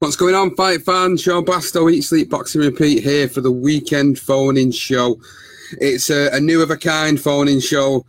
What's going on, fight fans? Sean Bastow, Eat Sleep Boxing Repeat here for the weekend phone-in show. It's a, a new of a kind phone-in show,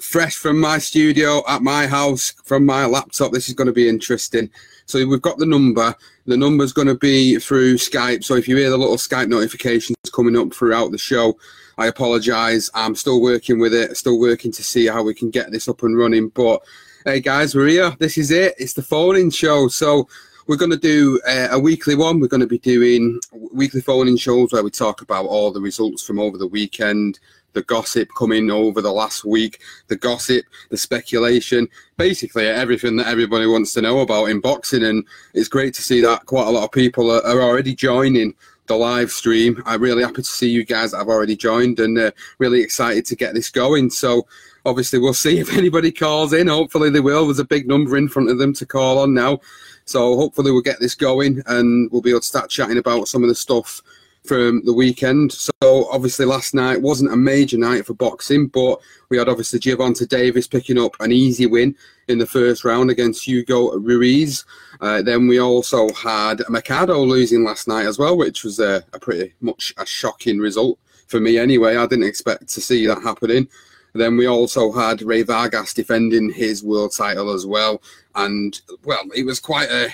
fresh from my studio at my house from my laptop. This is going to be interesting. So we've got the number. The number's going to be through Skype. So if you hear the little Skype notifications coming up throughout the show, I apologise. I'm still working with it. Still working to see how we can get this up and running. But hey, guys, we're here. This is it. It's the phone-in show. So we're going to do uh, a weekly one. We're going to be doing weekly phone-in shows where we talk about all the results from over the weekend, the gossip coming over the last week, the gossip, the speculation, basically everything that everybody wants to know about in boxing. And it's great to see that quite a lot of people are, are already joining the live stream. I'm really happy to see you guys that have already joined and uh, really excited to get this going. So obviously we'll see if anybody calls in. Hopefully they will. There's a big number in front of them to call on now. So hopefully we'll get this going and we'll be able to start chatting about some of the stuff from the weekend. So obviously last night wasn't a major night for boxing, but we had obviously Gervonta Davis picking up an easy win in the first round against Hugo Ruiz. Uh, then we also had Mercado losing last night as well, which was a, a pretty much a shocking result for me anyway. I didn't expect to see that happening. Then we also had Rey Vargas defending his world title as well, and well, it was quite a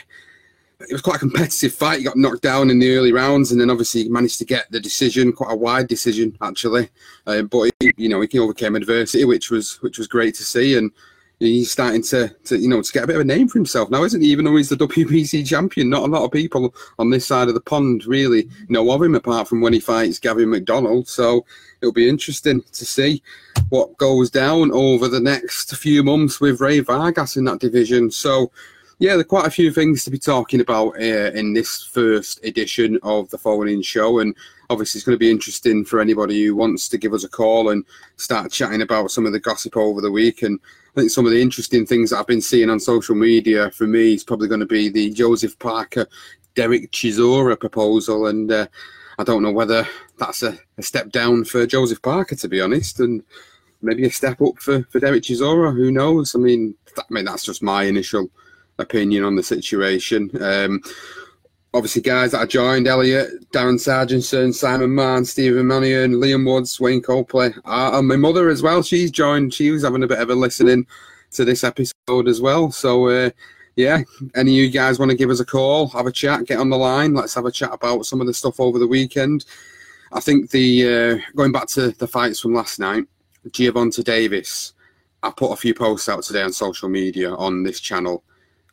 it was quite a competitive fight. He got knocked down in the early rounds, and then obviously he managed to get the decision, quite a wide decision actually. Uh, but he, you know, he overcame adversity, which was which was great to see, and he's starting to, to you know to get a bit of a name for himself now, isn't he? Even though he's the WBC champion, not a lot of people on this side of the pond really know of him apart from when he fights Gavin McDonnell. So it'll be interesting to see what goes down over the next few months with Rey Vargas in that division. So. Yeah, there are quite a few things to be talking about uh, in this first edition of the Phone-In Show, and obviously it's going to be interesting for anybody who wants to give us a call and start chatting about some of the gossip over the week. And I think some of the interesting things that I've been seeing on social media for me is probably going to be the Joseph Parker, Derek Chisora proposal, and uh, I don't know whether that's a, a step down for Joseph Parker, to be honest, and maybe a step up for, for Derek Chisora. Who knows? I mean, that, I mean that's just my initial opinion on the situation. Um, obviously, guys that I joined Elliot, Darren Sargentson, Simon Mann, Stephen Mannion, Liam Woods, Wayne Copley, uh, and my mother as well. She's joined. She was having a bit of a listening to this episode as well. So, uh, yeah, any of you guys want to give us a call, have a chat, get on the line. Let's have a chat about some of the stuff over the weekend. I think the uh, going back to the fights from last night, Gervonta Davis I put a few posts out today on social media on this channel,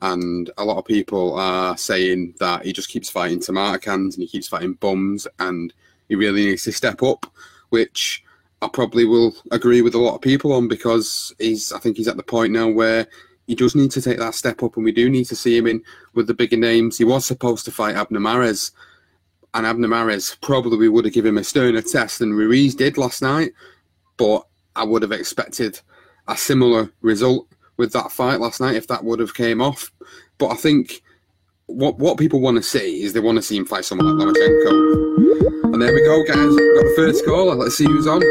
and a lot of people are saying that he just keeps fighting tomato cans and he keeps fighting bums, and he really needs to step up, which I probably will agree with a lot of people on because he's. I think he's at the point now where he does need to take that step up, and we do need to see him in with the bigger names. He was supposed to fight Abner Mares, and Abner Mares probably would have given him a sterner test than Ruiz did last night, but I would have expected a similar result with that fight last night if that would have came off. But I think what what people want to see is they want to see him fight someone like Lomachenko. And there we go, guys. We've got the first caller. Let's see who's on.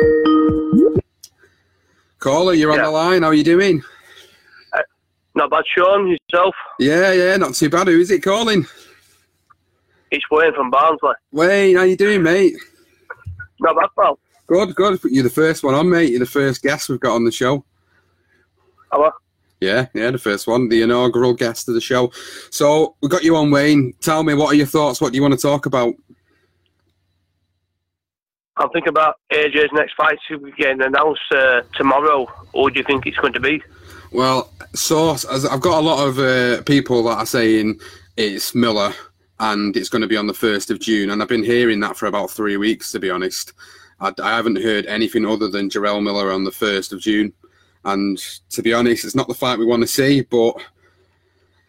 Caller, you're on the line. How are you doing? Uh, not bad, Sean. Yourself? Yeah, yeah, not too bad. Who is it calling? It's Wayne from Barnsley. Wayne, how you doing, mate? Not bad, pal. Good, good. You're the first one on, mate. You're the first guest we've got on the show. How are Yeah, yeah, the first one, the inaugural guest of the show. So we got you on, Wayne. Tell me, what are your thoughts? What do you want to talk about? I'm thinking about AJ's next fight getting announced uh, tomorrow. What do you think it's going to be? Well, source, as I've got a lot of uh, people that are saying it's Miller and it's going to be on the first of June, and I've been hearing that for about three weeks, to be honest. I, I haven't heard anything other than Jarrell Miller on the first of June, and to be honest, it's not the fight we want to see, but.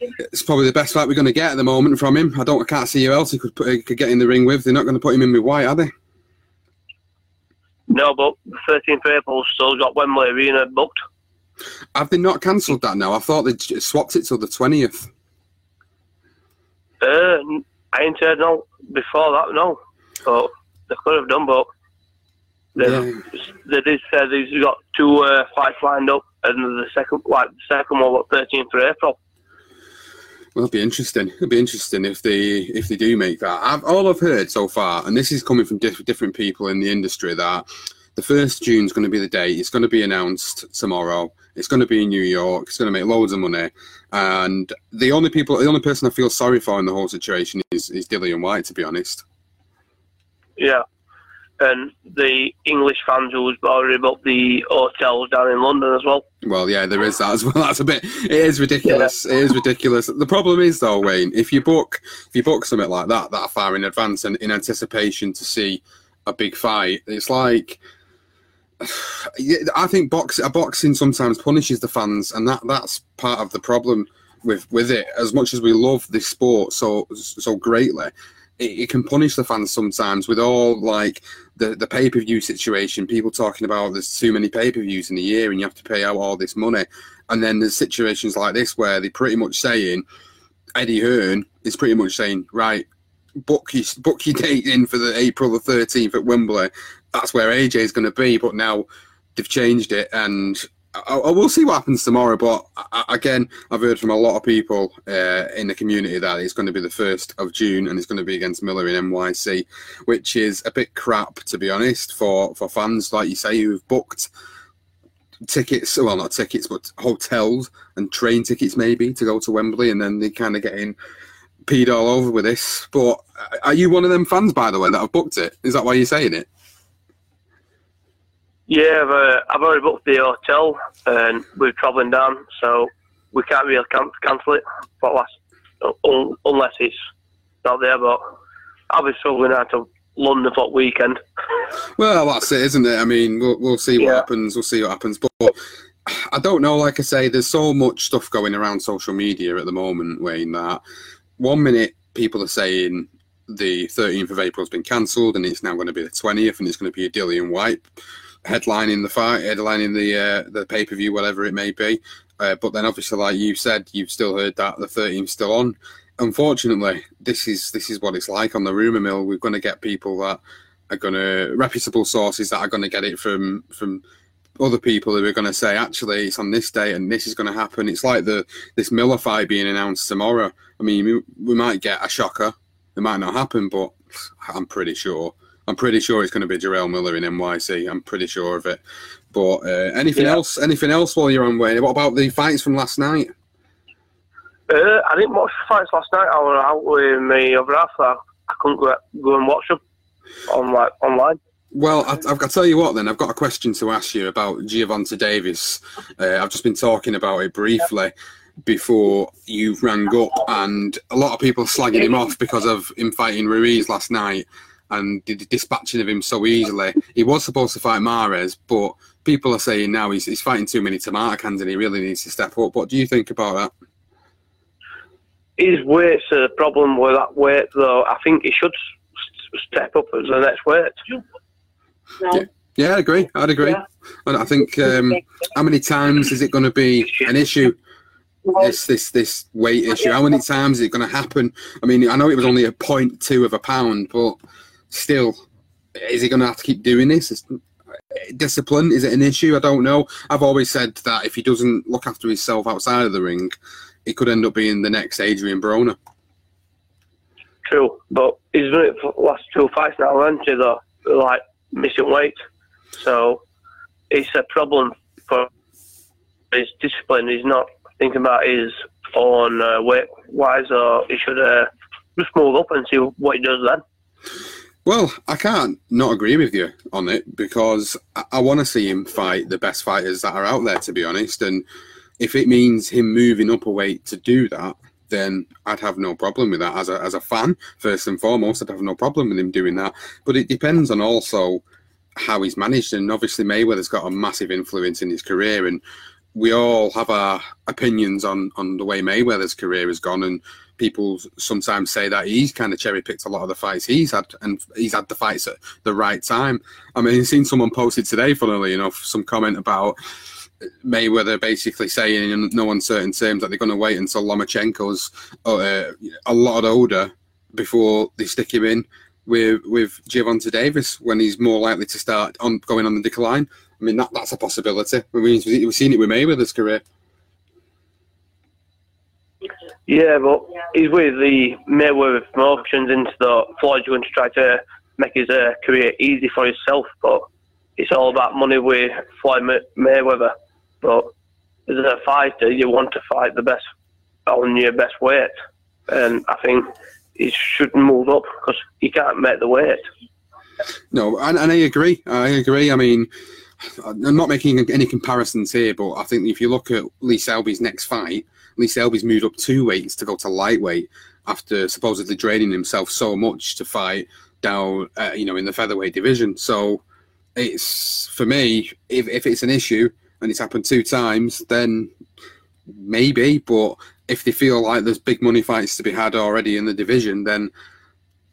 It's probably the best fight we're going to get at the moment from him. I don't, I can't see who else he could put, he could get in the ring with. They're not going to put him in with Whyte, are they? No, but the 13th of April still got Wembley Arena booked. Have they not cancelled that now? I thought they swapped it till the twentieth. Uh, I ain't heard no before that, no. But they could have done, but they, Yeah. they did say they've got two uh, fights lined up, and the second, like the second one, was 13th of April. Well, it'll be interesting. It'll be interesting if they if they do make that. I've, all I've heard so far, and this is coming from diff- different people in the industry, that the first June's going to be the date. It's going to be announced tomorrow. It's going to be in New York. It's going to make loads of money. And the only people, the only person I feel sorry for in the whole situation is is Dillian Whyte, to be honest. Yeah. And the English fans who's already booked the hotels down in London as well. Well, yeah, there is that as well. That's a bit. It is ridiculous. It is ridiculous. The problem is though, Wayne, if you book if you book something like that that far in advance and in anticipation to see a big fight, it's like. I think box, a boxing sometimes punishes the fans, and that, that's part of the problem with with it. As much as we love this sport so so greatly, it, it can punish the fans sometimes with all like the the pay per view situation. People talking about there's too many pay per views in a year and you have to pay out all this money, and then there's situations like this where they're pretty much saying Eddie Hearn is pretty much saying right. Book your, book your date in for the April the 13th at Wembley. That's where AJ is going to be. But now they've changed it, and I, I will see what happens tomorrow. But I, again, I've heard from a lot of people uh, in the community that it's going to be the first of June, and it's going to be against Miller in NYC, which is a bit crap to be honest for for fans like you say who've booked tickets. Well, not tickets, but hotels and train tickets maybe to go to Wembley, and then they kind of getting peed all over with this. But uh, are you one of them fans, by the way, that have booked it? Is that why you're saying it? Yeah, I've, uh, I've already booked the hotel and we're travelling down, so we can't really can- cancel it for last, un- unless it's not there. But I'll be struggling out to London for the weekend. Well, that's it, isn't it? I mean, we'll, we'll see what Yeah. happens. We'll see what happens. But I don't know. Like I say, there's so much stuff going around social media at the moment, Wayne, that one minute people are saying the 13th of April has been cancelled and it's now going to be the 20th and it's going to be a Dillian Whyte headlining the fight, headlining the uh, the pay per view, whatever it may be. Uh, but then, obviously, like you said, you've still heard that the 13th still on. Unfortunately, this is this is what it's like on the rumor mill. We're going to get people that are going to reputable sources that are going to get it from from other people who are going to say actually it's on this day and this is going to happen. It's like the this Miller fight being announced tomorrow. I mean, we, we might get a shocker. It might not happen, but I'm pretty sure. I'm pretty sure it's going to be Jarrell Miller in NYC. I'm pretty sure of it. But uh, anything Yeah. else? Anything else while you're on Wayne? What about the fights from last night? Uh, I didn't watch the fights last night. I was out with my other half. so I, couldn't go, go and watch them on like online. Well, I, I've got to tell you what. Then I've got a question to ask you about Gervonta Davis. Uh, I've just been talking about it briefly before you rang up, and a lot of people slagging him off because of him fighting Ruiz last night and the dispatching of him so easily. He was supposed to fight Mares, but people are saying now he's, he's fighting too many tomato cans and he really needs to step up. What do you think about that? His weight's a problem with that weight, though. I think he should step up as the next weight. Yeah, yeah I'd agree. I'd agree. And I think um, how many times is it going to be an issue? This this this weight issue. How many times is it going to happen? I mean, I know it was only a point two of a pound, but still, is he going to have to keep doing this? Is- discipline is it an issue? I don't know. I've always said that if he doesn't look after himself outside of the ring, he could end up being the next Adrian Broner. True, but he's done it for the last two fights now, hasn't he, though? Like, missing weight. So, it's a problem for his discipline. He's not thinking about his own uh, weight-wise, or he should uh, just move up and see what he does then. Well, I can't not agree with you on it because I, I want to see him fight the best fighters that are out there, to be honest. And if it means him moving up a weight to do that, then I'd have no problem with that. As a, as a fan, first and foremost, I'd have no problem with him doing that. But it depends on also how he's managed. And obviously, Mayweather's got a massive influence in his career. And we all have our opinions on, on the way Mayweather's career has gone. And people sometimes say that he's kind of cherry picked a lot of the fights he's had, and he's had the fights at the right time. I mean, I've seen someone posted today, funnily enough, some comment about Mayweather basically saying in no uncertain terms that they're going to wait until Lomachenko's uh, a lot older before they stick him in with with Gervonta Davis when he's more likely to start on going on the decline. I mean, that that's a possibility. We've seen it with Mayweather's career. Yeah, but he's with the Mayweather promotions into the Floyd's going to try to make his uh, career easy for himself, but it's all about money with Floyd May- Mayweather. But as a fighter, you want to fight the best on your best weight, and I think he should move up because he can't make the weight. No, and, and I agree. I agree. I mean, I'm not making any comparisons here, but I think if you look at Lee Selby's next fight, Lee Selby's moved up two weights to go to lightweight after supposedly draining himself so much to fight down, uh, you know, in the featherweight division. So it's for me, if, if it's an issue and it's happened two times, then maybe. But if they feel like there's big money fights to be had already in the division, then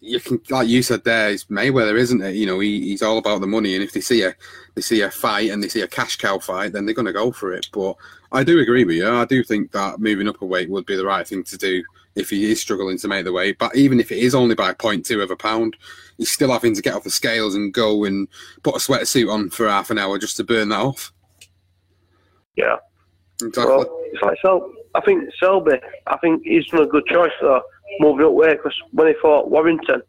you can, like you said, there is Mayweather, isn't it? You know, he, he's all about the money, and if they see a they see a fight and they see a cash cow fight, then they're going to go for it. But I do agree with you. I do think that moving up a weight would be the right thing to do if he is struggling to make the weight. But even if it is only by 0.2 of a pound, he's still having to get off the scales and go and put a sweatsuit on for half an hour just to burn that off. Yeah. Exactly. Well, it's like so. I think Selby. I think he's done a good choice though, moving up weight because when he fought Warrington,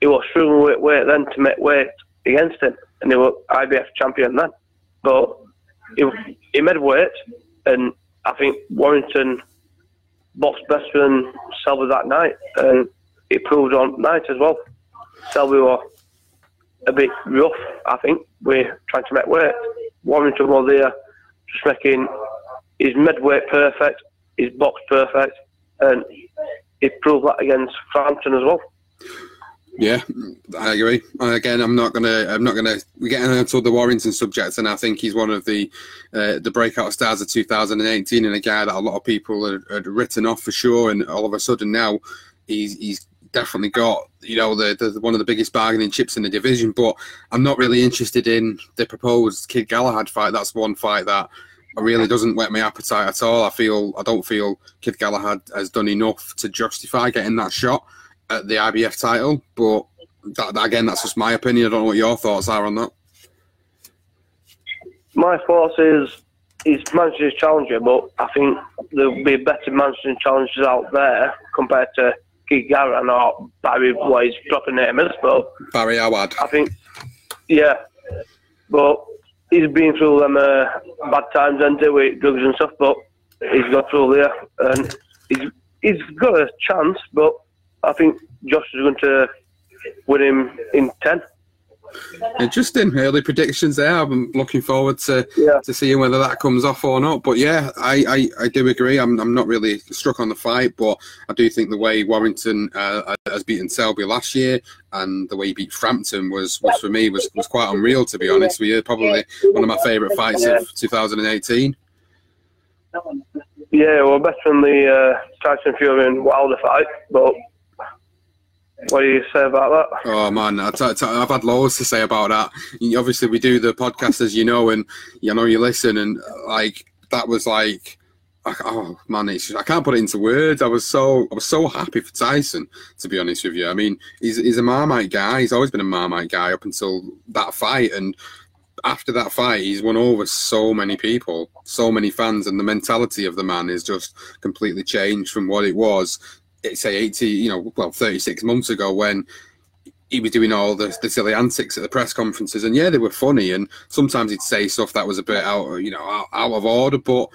he was struggling with weight then to make weight against him, and he was IBF champion then. But he, he made weight, and I think Warrington boxed better than Selby that night, and it proved on night as well. Selby was a bit rough, I think, with trying to make weight. Warrington was there just making his midweight perfect, his box perfect, and he proved that against Frampton as well. Yeah, I agree. Again, I'm not gonna, I'm not gonna. We're getting onto the Warrington subject, and I think he's one of the uh, the breakout stars of 2018, and a guy that a lot of people had, had written off for sure. And all of a sudden now, he's he's definitely got you know the, the one of the biggest bargaining chips in the division. But I'm not really interested in the proposed Kid Galahad fight. That's one fight that really doesn't whet my appetite at all. I feel I don't feel Kid Galahad has done enough to justify getting that shot at the IBF title. But that, that- again, that's just my opinion. I don't know what your thoughts are on that. My thoughts is he's managed his challenger, but I think there'll be better managing challengers out there compared to Garrett or Barry, what his proper name is. But Bari Awad. I think, yeah, but he's been through them uh, bad times and with drugs and stuff. But he's got through there, and he's he's got a chance. But I think Josh is going to win him in ten. Interesting early predictions there. I'm looking forward to Yeah. to seeing whether that comes off or not. But yeah, I, I, I do agree. I'm, I'm not really struck on the fight, but I do think the way Warrington uh, has beaten Selby last year and the way he beat Frampton was, was for me was, was quite unreal. To be honest with you, probably one of my favourite fights of 2018. Yeah, well, better than the uh, Tyson Fury and Wilder fight, but what do you say about that? Oh man, I've had loads to say about that. Obviously, we do the podcast as you know, and you know you listen, and like that was like, oh man, it's I can't put it into words. I was so I was so happy for Tyson, to be honest with you. I mean, he's he's a Marmite guy. He's always been a Marmite guy up until that fight, and after that fight, he's won over so many people, so many fans, and the mentality of the man is just completely changed from what it was. Say eighty, you know, well, thirty six months ago when he was doing all the, the silly antics at the press conferences, and yeah, they were funny, and sometimes he'd say stuff that was a bit out, you know, out, out of order, but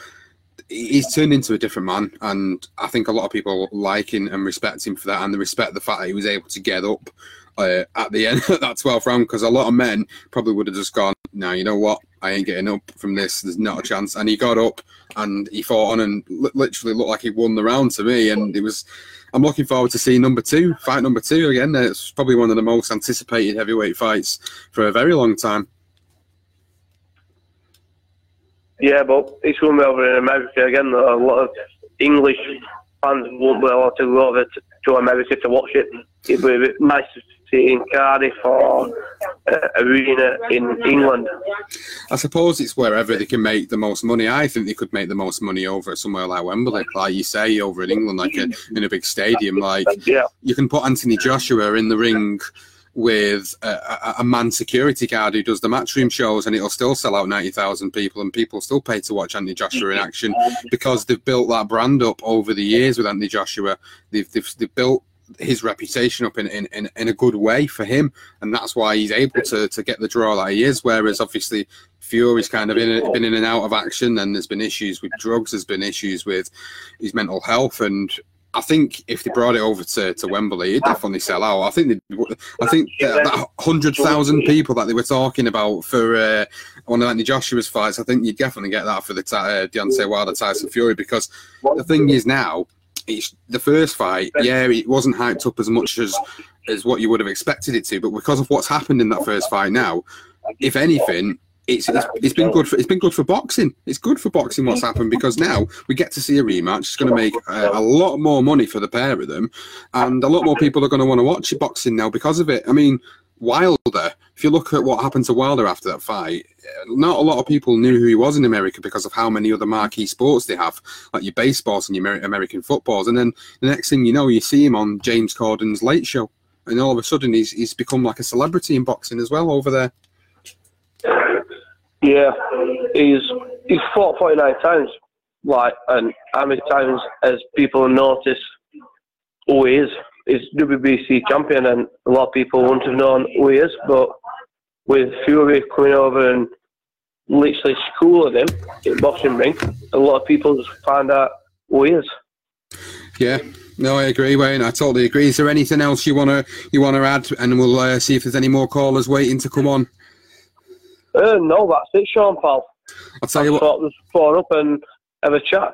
he's turned into a different man, and I think a lot of people like him and respect him for that, and they respect the fact that he was able to get up uh, at the end of that 12th round, because a lot of men probably would have just gone, "No, you know what? I ain't getting up from this. There's not a chance." And he got up and he fought on, and li- literally looked like he won the round to me, and it was. I'm looking forward to seeing number two, fight number two again. It's probably one of the most anticipated heavyweight fights for a very long time. Yeah, but it's going to be over in America again. A lot of English fans won't be allowed to go over to, America to watch it. It'd be nice in Cardiff or uh, Arena in England. I suppose it's wherever they can make the most money. I think they could make the most money over somewhere like Wembley, like you say, over in England, like a, in a big stadium. Like Yeah. you can put Anthony Joshua in the ring with a, a, a man security guard who does the matchroom shows, and it'll still sell out ninety thousand people, and people still pay to watch Anthony Joshua in action because they've built that brand up over the years with Anthony Joshua. They've they've, they've built his reputation up in, in, in, in a good way for him, and that's why he's able to, to get the draw that he is. Whereas obviously Fury's kind of in, been in and out of action, and there's been issues with drugs, there's been issues with his mental health, and I think if they brought it over to, to Wembley, it'd definitely sell out. I think I think that, that hundred thousand people that they were talking about for uh, one of Anthony Joshua's fights, I think you'd definitely get that for the uh, Deontay Wilder Tyson Fury because the thing is now it's the first fight, yeah, it wasn't hyped up as much as as what you would have expected it to, but because of what's happened in that first fight now, if anything, it's, it's it's been good for it's been good for boxing. It's good for boxing what's happened because now we get to see a rematch. It's going to make uh, a lot more money for the pair of them, and a lot more people are going to want to watch boxing now because of it. I mean, Wilder. If you look at what happened to Wilder after that fight, not a lot of people knew who he was in America because of how many other marquee sports they have, like your baseballs and your American footballs. And then the next thing you know, you see him on James Corden's Late Show, and all of a sudden he's he's become like a celebrity in boxing as well over there. Yeah, he's he's fought 49 times. Like, and how many times has people noticed who he is? He's WBC champion, and a lot of people wouldn't have known who he is. But with Fury coming over and literally schooling him in the boxing ring, a lot of people just find out who he is. Yeah. No, I agree, Wayne. I totally agree. Is there anything else you wanna you wanna add, and we'll uh, see if there's any more callers waiting to come on. Uh, no, that's it, Sean Paul. I'll tell you what. Just phone up and have a chat.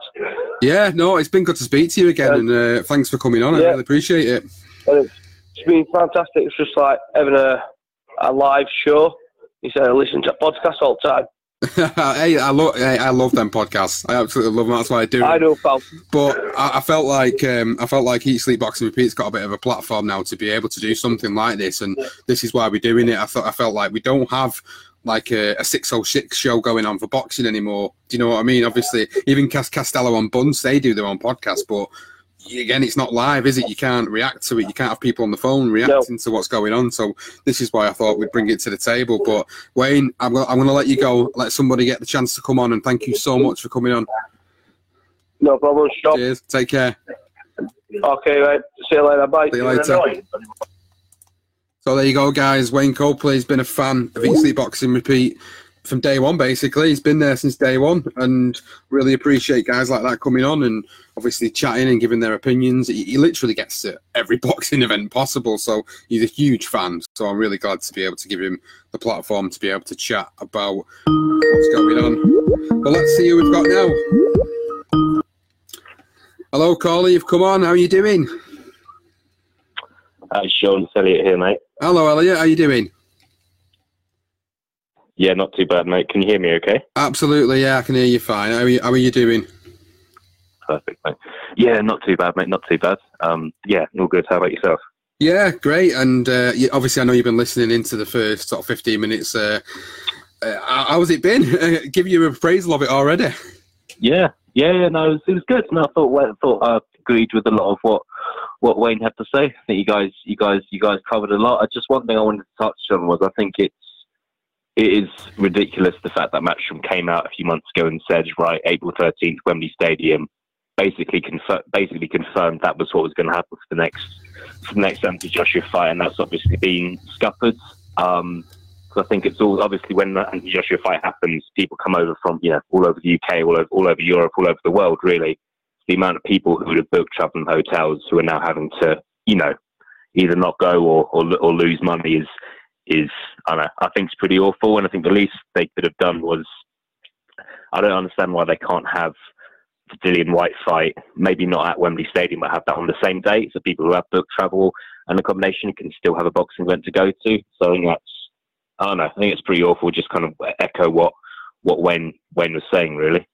Yeah, no, it's been good to speak to you again, and uh, thanks for coming on. I really appreciate it. It's, it's been fantastic. It's just like having a, a live show. You said I listen to podcasts all the time. hey, I love hey, I love them podcasts. I absolutely love them. That's why I do. I do, pal. But I, I felt like um, I felt like Eat Sleep Boxing Repeat's got a bit of a platform now to be able to do something like this, and this is why we're doing it. I thought I felt like we don't have like a, a 606 show going on for boxing anymore. Do you know what I mean? Obviously, even Cas Costello on Bunce, they do their own podcast, but again, it's not live, is it? You can't react to it. You can't have people on the phone reacting to what's going on. So this is why I thought we'd bring it to the table. But Wayne, I'm, go- I'm going to let you go. Let somebody get the chance to come on, and thank you so much for coming on. No problem, Sean. Cheers. Take care. Okay, right. See you later. Bye. See you later. So there you go, guys. Wayne Copley's been a fan of Sleep Boxing Repeat from day one. Basically, he's been there since day one, and really appreciate guys like that coming on and obviously chatting and giving their opinions. He, he literally gets to every boxing event possible, so he's a huge fan. So I'm really glad to be able to give him the platform to be able to chat about what's going on. But let's see who we've got now. Hello, Corley. You've come on. How are you doing? Hi, Sean. It's Elliot here, mate. Hello, Elliot. How are you doing? Yeah, not too bad, mate. Can you hear me okay? Absolutely, yeah, I can hear you fine. How are you, how are you doing? Perfect, mate. Yeah, not too bad, mate. Not too bad. Um, yeah, all good. How about yourself? Yeah, great. And uh, obviously, I know you've been listening into the first sort of 15 minutes. Uh, uh, how's it been? Give you an appraisal of it already. Yeah, yeah, yeah. No, it was, it was good. No, I thought, well, I thought I agreed with a lot of what what Wayne had to say. I think you guys, you guys, you guys covered a lot. Just one thing I wanted to touch on was I think it's it is ridiculous the fact that Matchroom came out a few months ago and said, right, April 13th, Wembley Stadium, basically, confer- basically confirmed that was what was going to happen for the next for the next Anthony Joshua fight, and that's obviously been scuppered. Um, I think it's all obviously when the Anthony Joshua fight happens, people come over from you know all over the UK, all over all over Europe, all over the world. Really, the amount of people who would have booked travel and hotels who are now having to you know either not go or or, or lose money is is I know, I think it's pretty awful. And I think the least they could have done was I don't understand why they can't have the Dillian Whyte fight, maybe not at Wembley Stadium, but have that on the same day, so people who have booked travel and accommodation can still have a boxing event to go to. So I think that's I don't know. I think it's pretty awful. Just kind of echo what what Wayne Wayne was saying, really.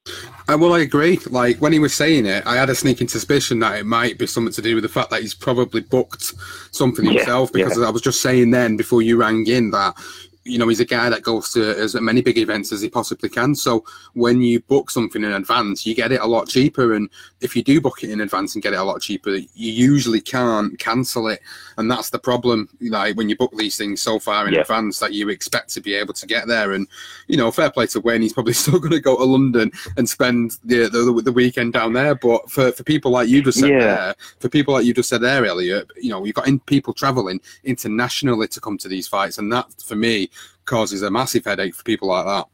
Uh, well, I agree. Like when he was saying it, I had a sneaking suspicion that it might be something to do with the fact that he's probably booked something Yeah, himself. Because yeah. I was just saying then before you rang in that you know he's a guy that goes to as many big events as he possibly can. So when you book something in advance, you get it a lot cheaper. And if you do book it in advance and get it a lot cheaper, you usually can't cancel it. And that's the problem. Like when you book these things so far in Yeah. advance that you expect to be able to get there. And you know, fair play to Wayne, he's probably still going to go to London and spend the, the the weekend down there. But for, for people like you just said Yeah. there, for people like you just said there, Elliot, you know, you've got in, people travelling internationally to come to these fights, and that for me causes a massive headache for people like that.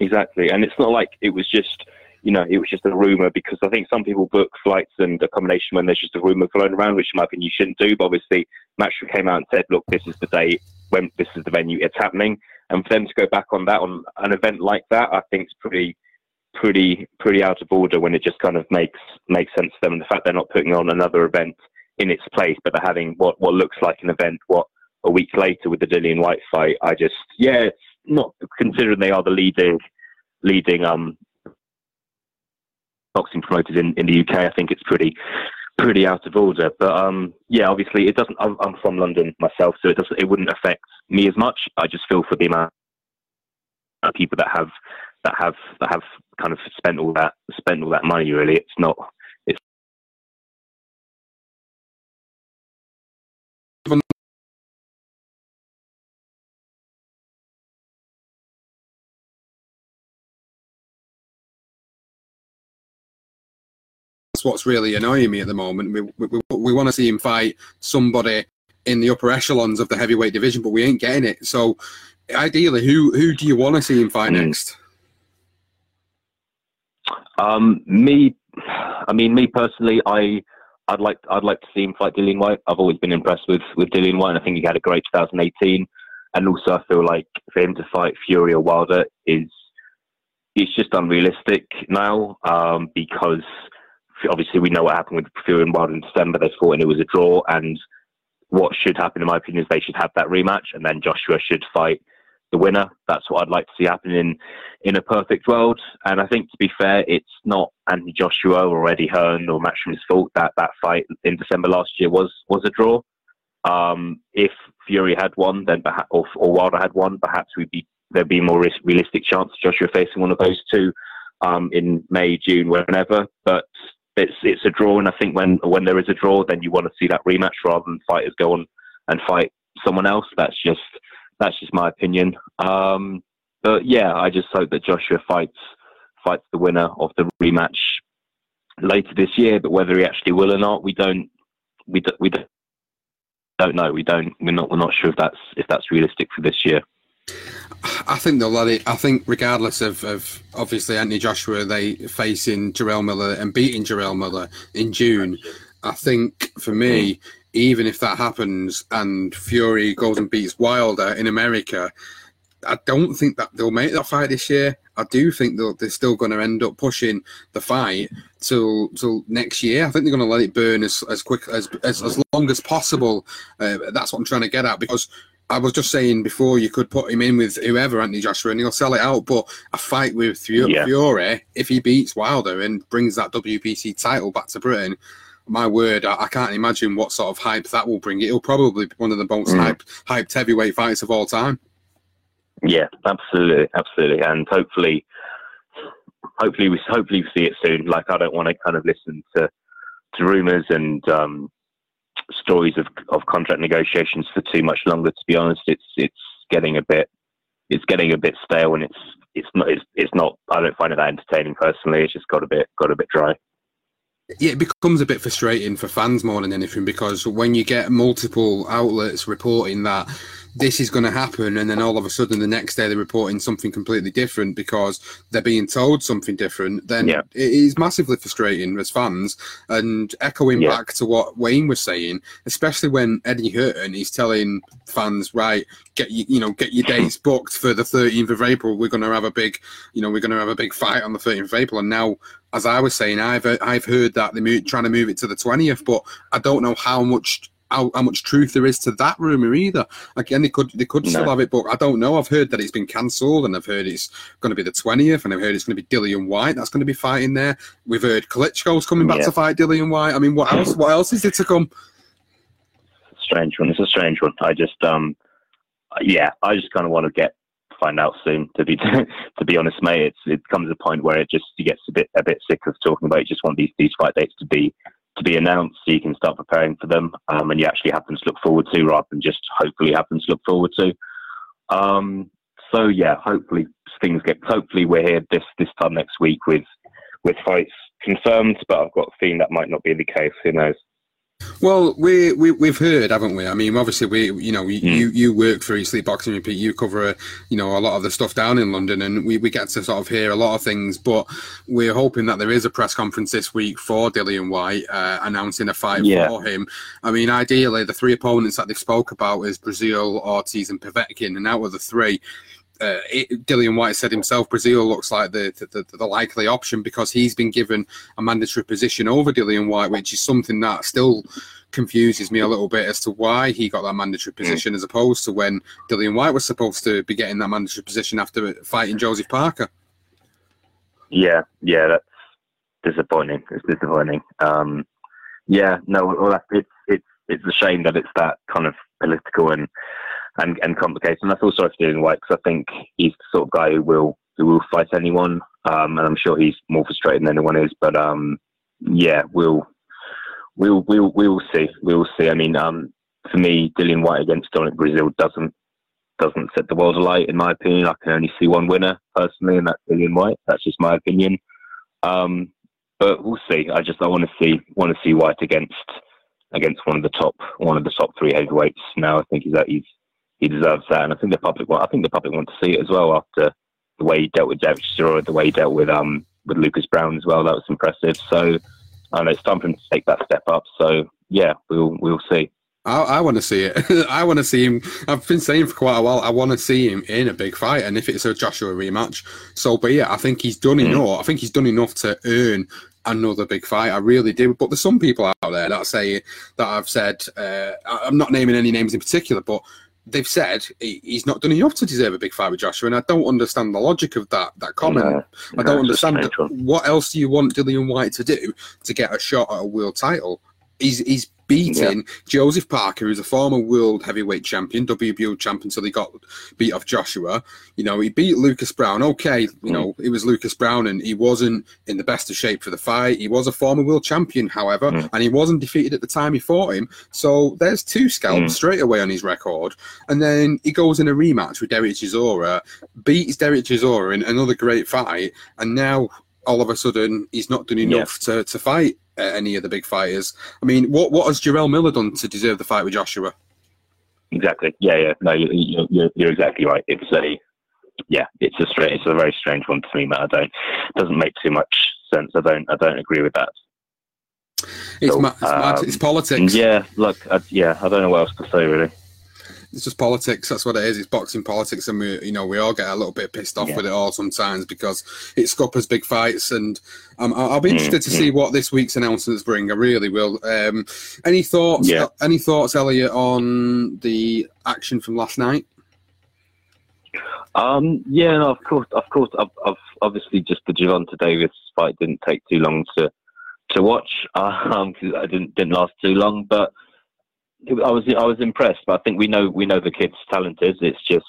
Exactly, and it's not like it was just you know it was just a rumor because I think some people book flights and accommodation when there's just a rumor floating around, which in my opinion you shouldn't do. But obviously, Matchroom came out and said, "Look, this is the date when this is the venue, it's happening." And for them to go back on that on an event like that, I think is pretty, pretty, pretty out of order when it just kind of makes makes sense to them. And the fact they're not putting on another event in its place, but they're having what what looks like an event what a week later with the Dillian Whyte fight. I just yeah, not considering they are the leading leading um boxing promoters in, in the UK. I think it's pretty pretty out of order. But um, yeah, obviously it doesn't. I'm, I'm from London myself, so it doesn't. It wouldn't affect me as much. I just feel for the amount of people that have that have that have kind of spent all that spent all that money. Really, it's not. That's what's really annoying me at the moment. We we, we, want to see him fight somebody in the upper echelons of the heavyweight division, but we ain't getting it. So, ideally, who who do you want to see him fight Hmm. next? Um, me, I mean, me personally, I, I'd like, I'd like to see him fight Dillian Whyte. I've always been impressed with with Dillian Whyte. And I think he had a great 2018, and also I feel like for him to fight Fury or Wilder is, it's just unrealistic now um, because obviously we know what happened with Fury and Wilder in December. They fought and it was a draw, and what should happen, in my opinion, is they should have that rematch, and then Joshua should fight the winner. That's what I'd like to see happen in in a perfect world. And I think, to be fair, it's not Anthony Joshua or Eddie Hearn or Matchroom's fault that that fight in December last year was was a draw. Um, if Fury had won, then perhaps, or, or Wilder had won, perhaps we'd be there'd be more realistic chance of Joshua facing one of those two um, in May, June, whenever. But it's it's a draw, and I think when when there is a draw, then you want to see that rematch rather than fighters go on and fight someone else. That's just that's just my opinion. Um, but yeah, I just hope that Joshua fights fights the winner of the rematch later this year. But whether he actually will or not, we don't we don't, we don't, don't know. We don't we're not we're not sure if that's if that's realistic for this year. I think they'll let it. I think regardless of, of obviously Anthony Joshua, they facing Jarrell Miller and beating Jarrell Miller in June. I think for me, even if that happens and Fury goes and beats Wilder in America, I don't think that they'll make that fight this year. I do think they'll, they're still going to end up pushing the fight till till next year. I think they're going to let it burn as as quick as as, as long as possible. Uh, that's what I'm trying to get at because I was just saying before you could put him in with whoever Anthony Joshua and he'll sell it out. But a fight with Fury, Yeah. Fury if he beats Wilder and brings that WBC title back to Britain. My word, I, I can't imagine what sort of hype that will bring. It'll probably be one of the most Mm. hype, hyped heavyweight fights of all time. Yeah, absolutely, absolutely, and hopefully, hopefully we hopefully we see it soon. Like I don't want to kind of listen to to rumors and um, stories of of contract negotiations for too much longer. To be honest, it's it's getting a bit it's getting a bit stale, and it's it's not it's, it's not. I don't find it that entertaining personally. It's just got a bit got a bit dry. Yeah, it becomes a bit frustrating for fans more than anything because when you get multiple outlets reporting that this is going to happen, and then all of a sudden the next day they're reporting something completely different because they're being told something different, then Yeah. it is massively frustrating as fans. And echoing Yeah. back to what Wayne was saying, especially when Eddie Hearn is telling fans, right, get you, you know, get your dates booked for the 13th of April. We're going to have a big, you know, we're going to have a big fight on the 13th of April. And now, as I was saying, I've I've heard that they're trying to move it to the 20th, but I don't know how much. How, how much truth there is to that rumor either? Again, they could they could still have it, but I don't know. I've heard that it's been cancelled, and I've heard it's going to be the twentieth, and I've heard it's going to be Dillian Whyte that's going to be fighting there. We've heard Klitschko's coming back Yeah. to fight Dillian Whyte. I mean, what else? What else is there to come? strange one. It's a strange one. I just, um, yeah, I just kind of want to get find out soon. To be to be honest, mate, it's it comes a point where it just you gets a bit a bit sick of talking about. it. You just want these these fight dates to be to be announced so you can start preparing for them, um, and you actually have them to look forward to rather than just hopefully have them to look forward to. Um, so yeah, hopefully things get. Hopefully we're here this this time next week with with fights confirmed, but I've got a feeling that might not be the case. Who knows? Well, we, we we've heard, haven't we? I mean, obviously, we you know you you, you work for Sleep Boxing Repeat. You cover you know a lot of the stuff down in London, and we, we get to sort of hear a lot of things. But we're hoping that there is a press conference this week for Dillian Whyte uh, announcing a fight Yeah. for him. I mean, ideally, the three opponents that they spoke about is Breazeale, Ortiz, and Povetkin, and out of the three. Uh, it, Dillian Whyte said himself, Breazeale looks like the, the, the, the likely option because he's been given a mandatory position over Dillian Whyte, which is something that still confuses me a little bit as to why he got that mandatory position as opposed to when Dillian Whyte was supposed to be getting that mandatory position after fighting Joseph Parker. Yeah, yeah, that's disappointing. It's disappointing. Um, yeah, no, well, it's it's it's a shame that it's that kind of political and and, and complicated. And I feel sorry for Dillian Whyte because I think he's the sort of guy who will who will fight anyone, um, and I'm sure he's more frustrated than anyone is. But um, yeah, we'll we'll we'll we'll see. We'll see. I mean, um, for me, Dillian Whyte against Dominic Breazeale doesn't doesn't set the world alight in my opinion. I can only see one winner personally, and that's Dillian Whyte. That's just my opinion. Um, but we'll see. I just I want to see want to see Whyte against against one of the top one of the top three heavyweights. Now I think he's he's he deserves that, and I think the public want I think the public want to see it as well after the way he dealt with Chisora, the way he dealt with um with Lucas Browne as well. That was impressive. So I know it's time for him to take that step up. So yeah, we'll we'll see. I, I want to see it. I want to see him. I've been saying for quite a while. I want to see him in a big fight, and if it's a Joshua rematch, so be it. I think he's done enough. I think he's done enough to earn another big fight. I really do. But there's some people out there that say that I've said. Uh, I'm not naming any names in particular, but they've said he, he's not done enough to deserve a big fight with Joshua, and I don't understand the logic of that that comment. No, I don't a understand what else do you want Dillian Whyte to do to get a shot at a world title? He's he's beating Joseph Parker, who's a former world heavyweight champion, WBO champion, until he got beat off Joshua. You know, he beat Lucas Browne. Okay, you Mm. know, it was Lucas Browne, and he wasn't in the best of shape for the fight. He was a former world champion, however, Mm. and he wasn't defeated at the time he fought him. So there's two scalps Mm. straight away on his record. And then he goes in a rematch with Derek Chisora, beats Derek Chisora in another great fight, and now all of a sudden he's not done enough to, to fight uh, any of the big fighters. I mean, what what has Jarrell Miller done to deserve the fight with Joshua? Exactly. Yeah, yeah. No, you, you, you're, you're exactly right. It's a yeah, it's a straight, it's a very strange one to me, Matt. I don't doesn't make too much sense. I don't I don't agree with that. It's, so, ma- it's, um, it's, politics. Yeah, look, I, yeah, I don't know what else to say really it's just politics. That's what it is. It's boxing politics, and we, you know, we all get a little bit pissed off yeah. with it all sometimes because it scuppers big fights. And um, I'll be interested mm-hmm. to see what this week's announcements bring. I really will. Um, any thoughts? Yeah. Any thoughts, Elliot, on the action from last night? Um, yeah, no, of course, of course. I've, I've, obviously just the Gervonta Davis fight didn't take too long to to watch. Um, it didn't didn't last too long, but I was I was impressed, but I think we know we know the kid's talented. It's just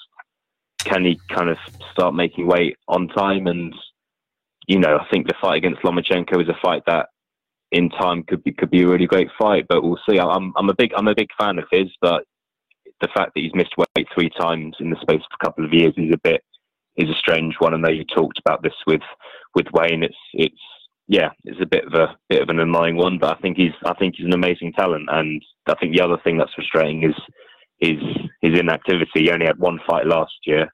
can he kind of start making weight on time? And you know, I think the fight against Lomachenko is a fight that in time could be could be a really great fight. But we'll see. I'm I'm a big I'm a big fan of his, but the fact that he's missed weight three times in the space of a couple of years is a bit is a strange one. I know you talked about this with with Wayne. It's it's yeah, it's a bit of a bit of an annoying one, but I think he's I think he's an amazing talent, and I think the other thing that's frustrating is his his inactivity. He only had one fight last year,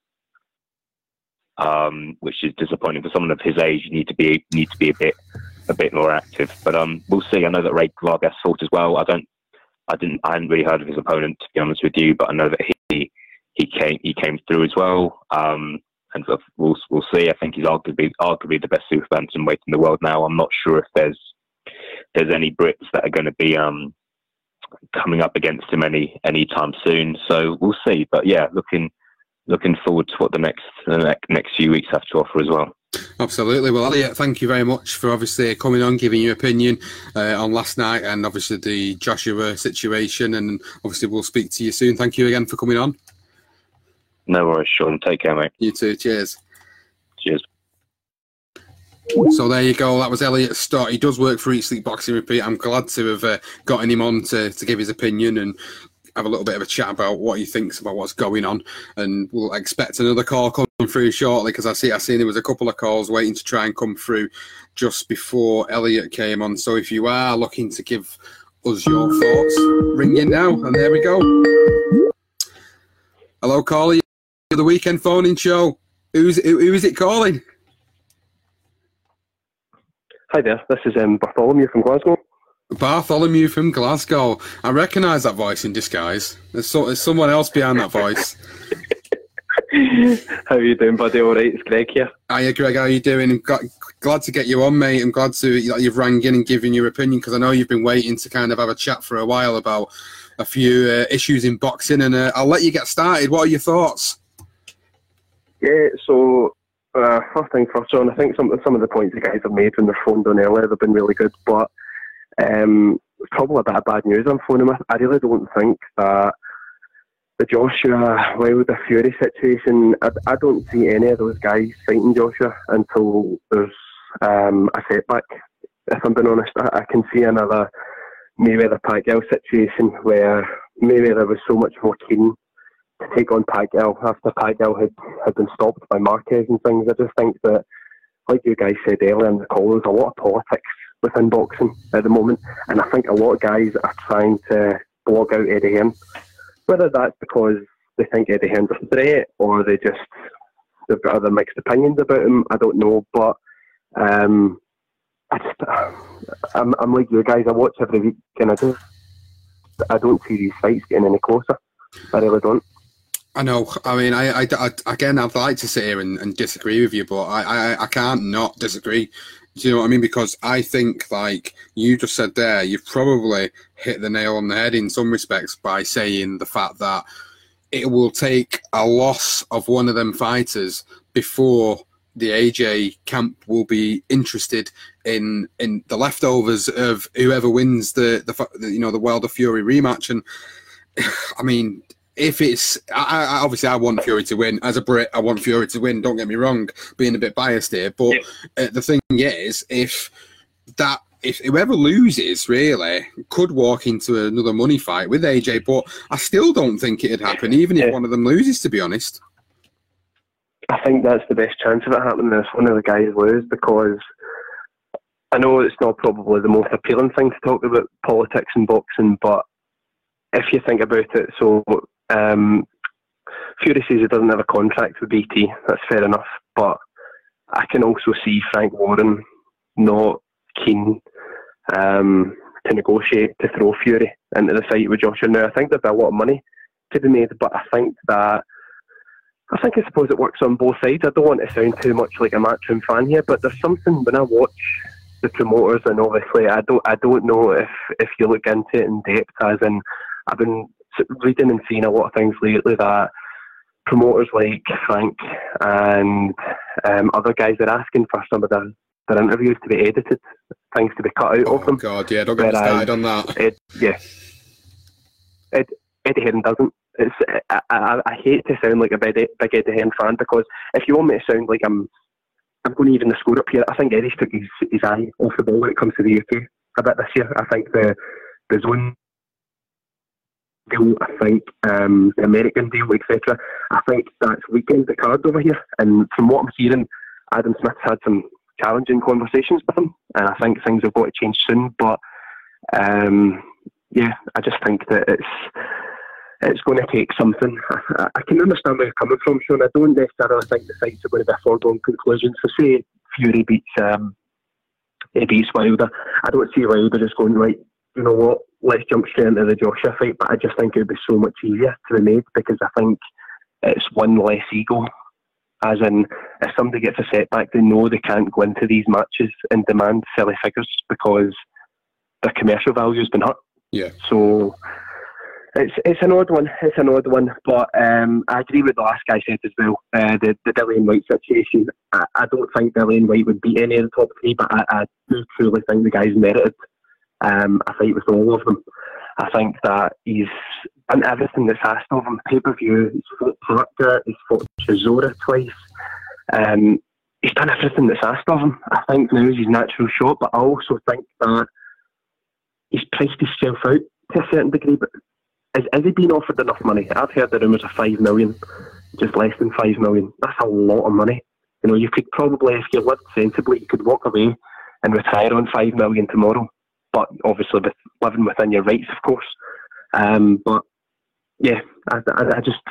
um, which is disappointing for someone of his age. You need to be need to be a bit a bit more active, but um, we'll see. I know that Rey Vargas fought as well. I don't, I didn't, I hadn't really heard of his opponent to be honest with you, but I know that he he came he came through as well. Um, and we'll we'll see. I think he's arguably arguably the best super bantamweight in the world now. I'm not sure if there's there's any Brits that are going to be um, coming up against him any anytime soon. So we'll see. But yeah, looking looking forward to what the next the next few weeks have to offer as well. Absolutely. Well, Elliot, thank you very much for obviously coming on, giving your opinion uh, on last night and obviously the Joshua situation. And obviously, we'll speak to you soon. Thank you again for coming on. No worries, Sean. Take care, mate. You too. Cheers. Cheers. So there you go. That was Elliot Stott. He does work for Eat Sleep Boxing Repeat. I'm glad to have uh, gotten him on to, to give his opinion and have a little bit of a chat about what he thinks about what's going on. And we'll expect another call coming through shortly because I see I see there was a couple of calls waiting to try and come through just before Elliot came on. So if you are looking to give us your thoughts, ring in now. And there we go. Hello, caller the weekend phoning show. Who's who, who is it calling? Hi there, this is um, Bartholomew from Glasgow. Bartholomew from Glasgow. I recognise that voice in disguise. There's, so, there's someone else behind that voice. how are you doing, buddy? All right, it's Greg here. Hiya, Greg. How are you doing? glad to get you on, mate. I'm glad to that you've rang in and given your opinion because I know you've been waiting to kind of have a chat for a while about a few uh, issues in boxing, and uh, I'll let you get started. What are your thoughts? Yeah, so uh, first thing first, John, I think some some of the points the guys have made when they're phoned on earlier, they've been really good, but um, it's probably a bit of bad news I'm phoning with. I really don't think that the Joshua Wilder Fury situation, I, I, don't see any of those guys fighting Joshua until there's um, a setback. If I'm being honest, I, I can see another Mayweather Pacquiao situation where Mayweather was so much more keen to take on Pacquiao after Pacquiao had, had been stopped by Marquez and things. I just think that, like you guys said earlier in the call, there's a lot of politics within boxing at the moment, and I think a lot of guys are trying to block out Eddie Hearn. Whether that's because they think Eddie Hearn's a threat or they just they've got other mixed opinions about him, I don't know. But um, I just, I'm, I'm like you guys. I watch every week, and I don't, I don't see these fights getting any closer. I really don't. I know. I mean, I, I, I, again, I'd like to sit here and, and disagree with you, but I, I, I can't not disagree. Do you know what I mean? Because I think, like you just said there, you've probably hit the nail on the head in some respects by saying the fact that it will take a loss of one of them fighters before the AJ camp will be interested in in the leftovers of whoever wins the the you know the Wilder Fury rematch. And I mean, if it's I, I, obviously I want Fury to win as a Brit. I want Fury to win. Don't get me wrong, being a bit biased here, but yeah. uh, the thing is, if that if whoever loses really could walk into another money fight with AJ, but I still don't think it'd happen, even if one of them loses. To be honest, I think that's the best chance of it happening if one of the guys lose because. I know it's not probably the most appealing thing to talk about politics and boxing, but if you think about it, so um, Fury says he doesn't have a contract with BT. That's fair enough, but I can also see Frank Warren not keen um, to negotiate to throw Fury into the fight with Joshua. Now I think there'd be a lot of money to be made, but I think that I think I suppose it works on both sides. I don't want to sound too much like a matchroom fan here, but there's something when I watch the promoters, and obviously I don't I don't know if if you look into it in depth, as in I've been reading and seeing a lot of things lately that promoters like Frank and um, other guys are asking for some of their, their interviews to be edited, things to be cut out oh, of them. God, yeah, don't get me started on that. Ed, yeah, Ed, Eddie Hearn doesn't. It's I, I, I hate to sound like a big, big Eddie Hearn fan because if you want me to sound like I'm I'm going to even the score up here. I think Eddie's took his, his eye off the ball when it comes to the UK a bit this year. I think the the DAZN deal, I think um, the American deal, etc. I think that's weakened the cards over here. And from what I'm hearing, Adam Smith's had some challenging conversations with him, and I think things have got to change soon. But um, yeah, I just think that it's it's going to take something. I, I can understand where you're coming from, Sean. I don't necessarily think the fights are going to be a foregone conclusion. So say Fury beats um, beats Wilder, I don't see Wilder just going right. You know what? Let's jump straight into the Joshua fight. But I just think it would be so much easier to be made because I think it's one less ego. As in, if somebody gets a setback, they know they can't go into these matches and demand silly figures because their commercial value has been hurt. Yeah. So it's it's an odd one. It's an odd one, but um, I agree with the last guy said as well. Uh, the the Dillian Whyte situation. I, I, don't think Dillian Whyte would beat any of the top three, but I, I do truly think the guy's merited um, a fight with all of them. I think that he's done everything that's asked of him. Pay per view. He's fought Proctor. He's fought Chisora twice. Um, he's done everything that's asked of him. I think now is his natural shot, but I also think that he's priced himself out to a certain degree. But is, is he being offered enough money? I've heard the rumours of five million, just less than five million. That's a lot of money. You know, you could probably, if you lived sensibly, you could walk away and retire on five million tomorrow. But obviously, with living within your rights, of course. Um, but yeah, I, I, I, just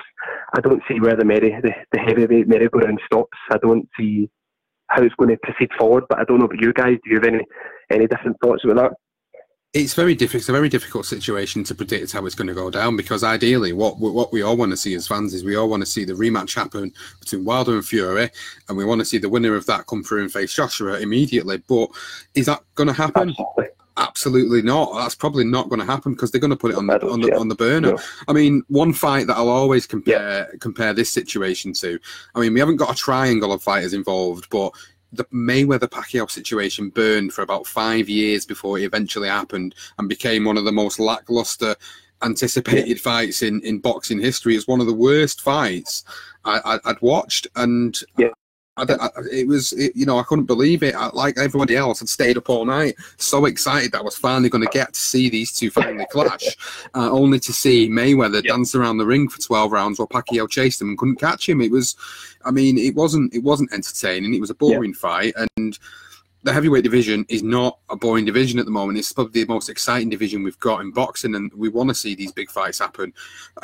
I don't see where the merry the, the heavyweight merry-go-round stops. I don't see how it's going to proceed forward. But I don't know about you guys. Do you have any any different thoughts about that? It's very difficult. It's a very difficult situation to predict how it's going to go down because ideally, what what we all want to see as fans is we all want to see the rematch happen between Wilder and Fury, and we want to see the winner of that come through and face Joshua immediately. But is that going to happen? Absolutely. Absolutely not. That's probably not going to happen because they're going to put it on the on the, on the burner. No. I mean, one fight that I'll always compare yeah. compare this situation to. I mean, we haven't got a triangle of fighters involved, but the Mayweather Pacquiao situation burned for about five years before it eventually happened and became one of the most lackluster anticipated yeah. fights in, in boxing history. It's one of the worst fights I, would watched, and yeah. I, I, it was, it, you know, I couldn't believe it. I, like everybody else, I'd stayed up all night, so excited that I was finally going to get to see these two finally clash, uh, only to see Mayweather yep. dance around the ring for twelve rounds while Pacquiao chased him and couldn't catch him. It was, I mean, it wasn't, it wasn't entertaining. It was a boring yep. fight, and the heavyweight division is not a boring division at the moment. It's probably the most exciting division we've got in boxing, and we want to see these big fights happen.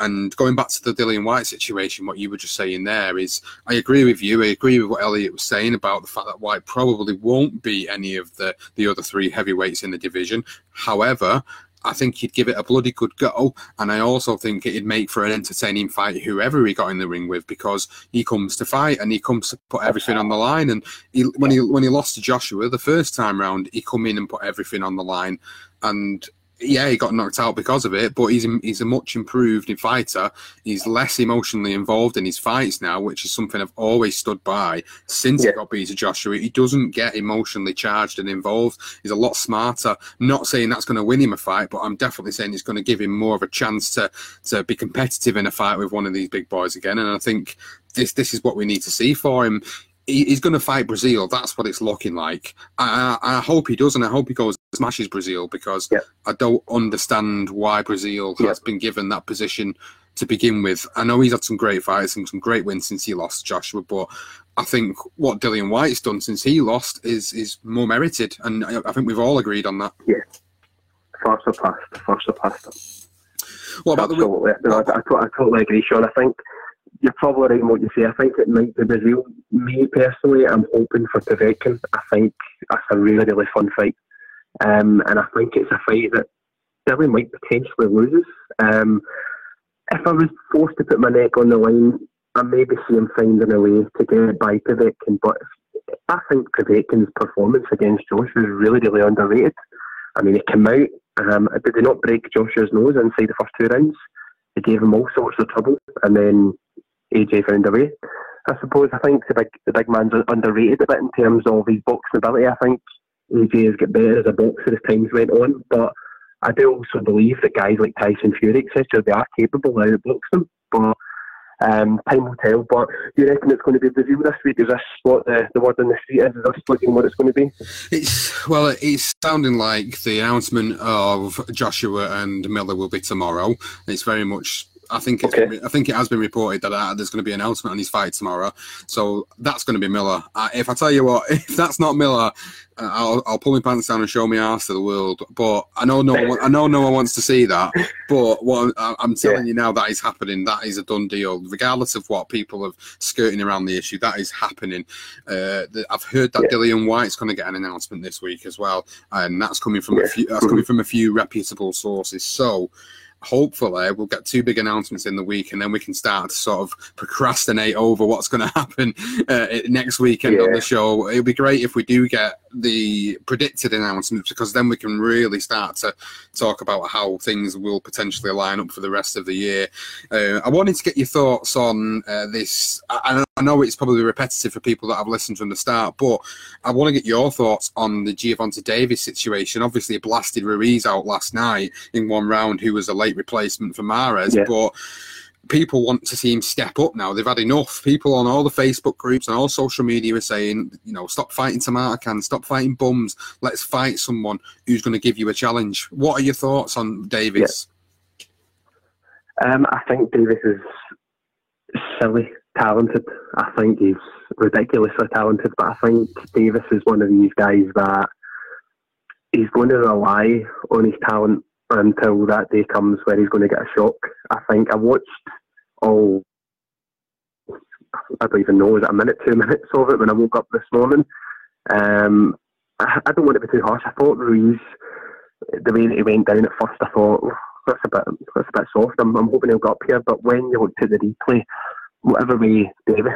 And going back to the Dillian Whyte situation, what you were just saying there is, I agree with you. I agree with what Elliot was saying about the fact that Whyte probably won't be any of the the other three heavyweights in the division. However, I think he'd give it a bloody good go. And I also think it'd make for an entertaining fight, whoever he got in the ring with, because he comes to fight and he comes to put everything on the line. And he, when he when he lost to Joshua the first time round, he come in and put everything on the line. And yeah, he got knocked out because of it, but he's he's a much improved fighter. He's less emotionally involved in his fights now, which is something I've always stood by since yeah. he got beat to Joshua. He doesn't get emotionally charged and involved. He's a lot smarter. not saying that's going to win him a fight, but I'm definitely saying it's going to give him more of a chance to to be competitive in a fight with one of these big boys again. And I think this this is what we need to see for him he's going to fight Breazeale. That's what it's looking like. I, I, hope he does, and I hope he goes smashes Breazeale because yeah. I don't understand why Breazeale yeah. has been given that position to begin with. I know he's had some great fights and some great wins since he lost Joshua, but I think what Dillian Whyte's done since he lost is is more merited, and I, I think we've all agreed on that. Yeah, far surpassed, far surpassed. What about Absolutely. the? No, I, I, I totally agree, Sean. I think you're probably right in what you say. I think it might be Breazeale. Me personally, I'm hoping for Povetkin. I think that's a really, really fun fight. Um, and I think it's a fight that Billy might potentially loses. Um, if I was forced to put my neck on the line, I maybe see him finding a way to get it by Povetkin. But I think Povetkin's performance against Joshua is really, really underrated. I mean, he came out, um, did not break Joshua's nose inside the first two rounds? He gave him all sorts of trouble, and then AJ found a way. I suppose I think the big the big man's underrated a bit in terms of his boxing ability. I think AJ has got better as a boxer as times went on, but I do also believe that guys like Tyson Fury, etc., they are capable of outboxing him. But um, time will tell. But do you reckon it's going to be Breazeale this week? Is this what the, the word on the street is? Is this looking what it's going to be? It's well, it's sounding like the announcement of Joshua and Miller will be tomorrow. It's very much I think it's, okay. I think it has been reported that uh, there's going to be an announcement on his fight tomorrow. So that's going to be Miller. Uh, if I tell you what, if that's not Miller, uh, I'll, I'll pull my pants down and show my ass to the world. But I know no one, I know no one wants to see that. But what I'm, I'm telling yeah. you now, that is happening. That is a done deal, regardless of what people have skirting around the issue. That is happening. Uh, the, I've heard that yeah. Dillian Whyte's going to get an announcement this week as well, and that's coming from yeah. a few. That's coming from a few reputable sources. So hopefully we'll get two big announcements in the week and then we can start to sort of procrastinate over what's going to happen uh, next weekend yeah. on the show. It would be great if we do get the predicted announcements because then we can really start to talk about how things will potentially line up for the rest of the year. Uh, i wanted to get your thoughts on uh, this. I, I, know it's probably repetitive for people that have listened from the start but i want to get your thoughts on the Gervonta Davis situation. Obviously it blasted ruiz out last night in one round who was a late replacement for Mares, yeah. but people want to see him step up now. They've had enough. People on all the Facebook groups and all social media are saying, you know, stop fighting Tomato stop fighting bums. Let's fight someone who's going to give you a challenge. What are your thoughts on Davis? Yeah. Um, I think Davis is silly talented. I think he's ridiculously talented, but I think Davis is one of these guys that he's going to rely on his talent until that day comes where he's going to get a shock. I think I watched all, I don't even know, was it a minute, two minutes of it when I woke up this morning. Um, I, I, don't want it to be too harsh. I thought Ruiz, the way that he went down at first, I thought, oh, that's a bit that's a bit soft. I'm, I'm hoping he'll go up here. But when you looked at the replay, whatever way Davis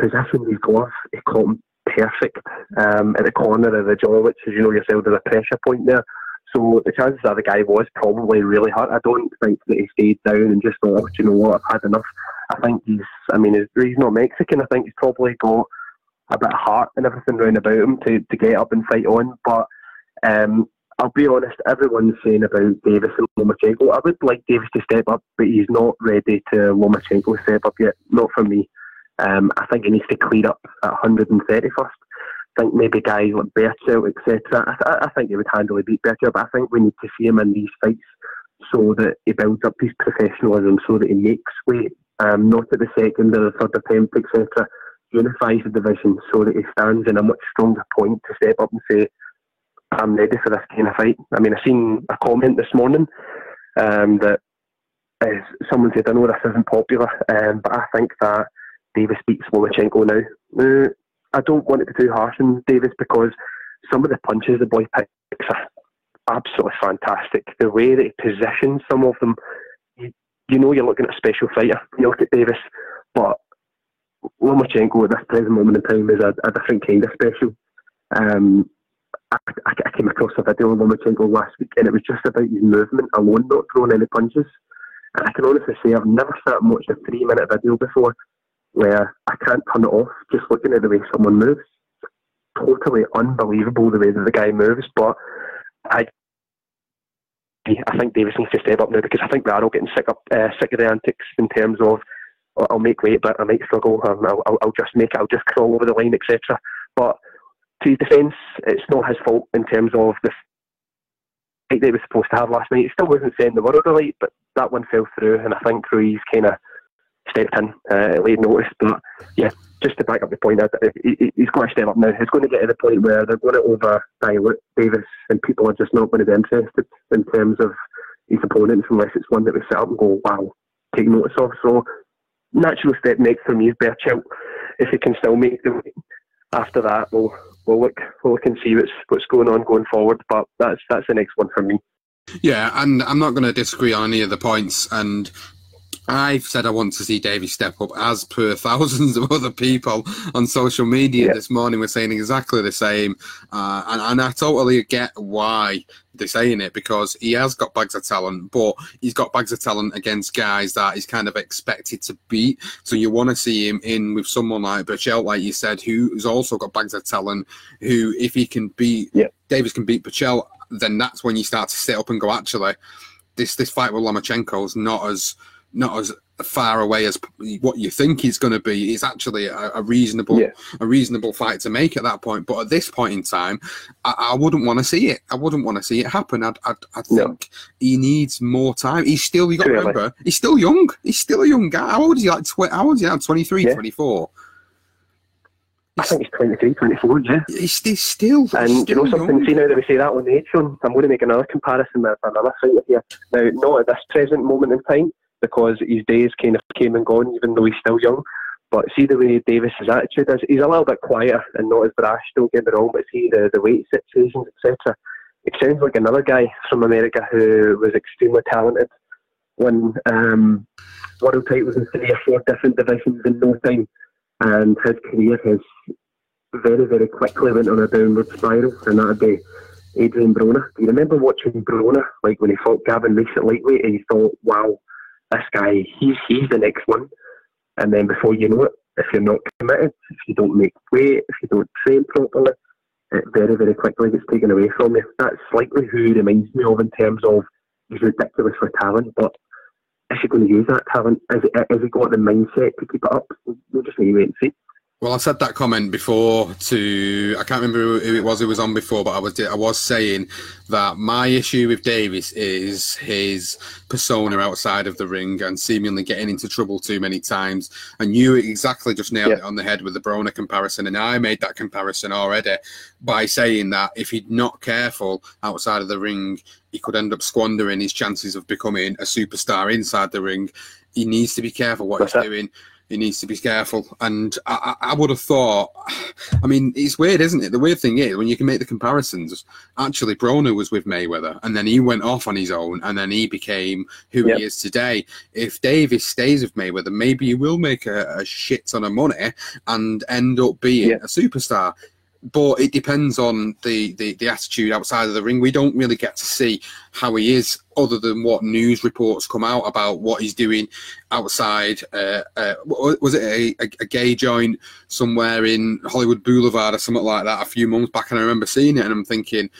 positioned his glove, he caught him perfect um, at the corner of the jaw, which, as you know yourself, there's a pressure point there. So the chances are the guy was probably really hurt. I don't think that he stayed down and just thought, oh, you know what, I've had enough. I think he's, I mean, he's not Mexican. I think he's probably got a bit of heart and everything round about him to, to get up and fight on. But um, I'll be honest, everyone's saying about Davis and Lomachenko. I would like Davis to step up, but he's not ready to Lomachenko step up yet. Not for me. Um, I think he needs to clear up at 131st think maybe guys like Berchelt, etc. I, I, think he would handily beat Berchelt, but I think we need to see him in these fights so that he builds up his professionalism, so that he makes weight, um, not at the second or the third attempt, etc. Unifies the division so that he stands in a much stronger point to step up and say, I'm ready for this kind of fight. I mean, I've seen a comment this morning um, that is, someone said, I know this isn't popular, um, but I think that Davis beats Lomachenko now. Uh, I don't want to be too harsh on Davis because some of the punches the boy picks are absolutely fantastic. The way that he positions some of them, you, you know you're looking at a special fighter. You look at Davis, but Lomachenko at this present moment in time is a, a different kind of special. Um, I, I, came across a video of Lomachenko last week and it was just about his movement alone, not throwing any punches. And I can honestly say I've never sat and watched a three minute video before where I can't turn it off just looking at the way someone moves. Totally unbelievable the way that the guy moves, but I I think Davis needs to step up now because I think we are all getting sick up uh, sick of the antics in terms of oh, I'll make weight, but I might struggle. I'll, I'll, I'll, just make it. I'll just crawl over the line, etc. But to his defence, it's not his fault in terms of the fight he was supposed to have last night. He still wasn't saying the world alight, but that one fell through, and I think Ruiz kind of stepped in uh, late notice. But yeah, just to back up the point, he, he's got to step up now. He's going to get to the point where they're going to over dilute Davis, and people are just not going to be interested in terms of his opponents unless it's one that we set up and go, wow, take notice of. So natural step next for me is Berchelt. If he can still make the. After that, we'll we'll look we'll look and see what's what's going on going forward. But that's that's the next one for me. Yeah, and I'm not going to disagree on any of the points. And I've said I want to see Davy step up, as per thousands of other people on social media Yeah. this morning were saying exactly the same. Uh, and, and I totally get why they're saying it because he has got bags of talent, but he's got bags of talent against guys that he's kind of expected to beat. So you want to see him in with someone like Berchelt, like you said, who's also got bags of talent, who, if he can beat, Yeah. Davis can beat Berchelt, then that's when you start to sit up and go, actually, this this fight with Lomachenko is not as not as far away as what you think it's going to be. It's actually a, a reasonable Yeah. a reasonable fight to make at that point. But at this point in time, I, I wouldn't want to see it. I wouldn't want to see it happen. I'd, I'd, I No. think he needs more time. He's still. You got to remember, he's still young. He's still a young guy. How old is he? Like tw- how old is he now? 23, Yeah. 24? I think he's 23, 24, yeah. He's, he's still. And he's you know something, young. see now that we say that on the age one, I'm going to make another comparison with another fighter here. Now, not at this present moment in time, because his days kind of came and gone, even though he's still young. But see the way Davis's attitude is, he's a little bit quieter and not as brash, don't get me wrong, but see the, the weight situations, etc. It sounds like another guy from America who was extremely talented, won um, world titles in three or four different divisions in no time, and his career has very, very quickly went on a downward spiral, and that'd be Adrian Broner. Do you remember watching Broner, like when he fought Gavin Rees at lightweight, and you thought, wow, this guy, he's he's the next one. And then before you know it, if you're not committed, if you don't make weight, if you don't train properly, it very, very quickly gets taken away from you. That's slightly who he reminds me of in terms of he's ridiculous for talent, but is he going to use that talent? He, has he got the mindset to keep it up? We'll just need to wait and see. Well, I said that comment before to I can't remember who it was who was on before, but I was I was saying that my issue with Davis is his persona outside of the ring and seemingly getting into trouble too many times. And you exactly just nailed Yeah. it on the head with the Broner comparison, and I made that comparison already by saying that if he'd not careful outside of the ring, he could end up squandering his chances of becoming a superstar inside the ring. He needs to be careful what That's he's it. doing he needs to be careful. And I, I I would have thought, I mean, it's weird, isn't it? The weird thing is when you can make the comparisons. Actually, Broner was with Mayweather, and then he went off on his own, and then he became who Yep. he is today. If Davis stays with Mayweather, maybe he will make a, a shit ton of money and end up being Yeah. a superstar. But it depends on the, the, the attitude outside of the ring. We don't really get to see how he is, other than what news reports come out about what he's doing outside. Uh, uh, was it a, a, a gay joint somewhere in Hollywood Boulevard or something like that a few months back? And I remember seeing it, and I'm thinking,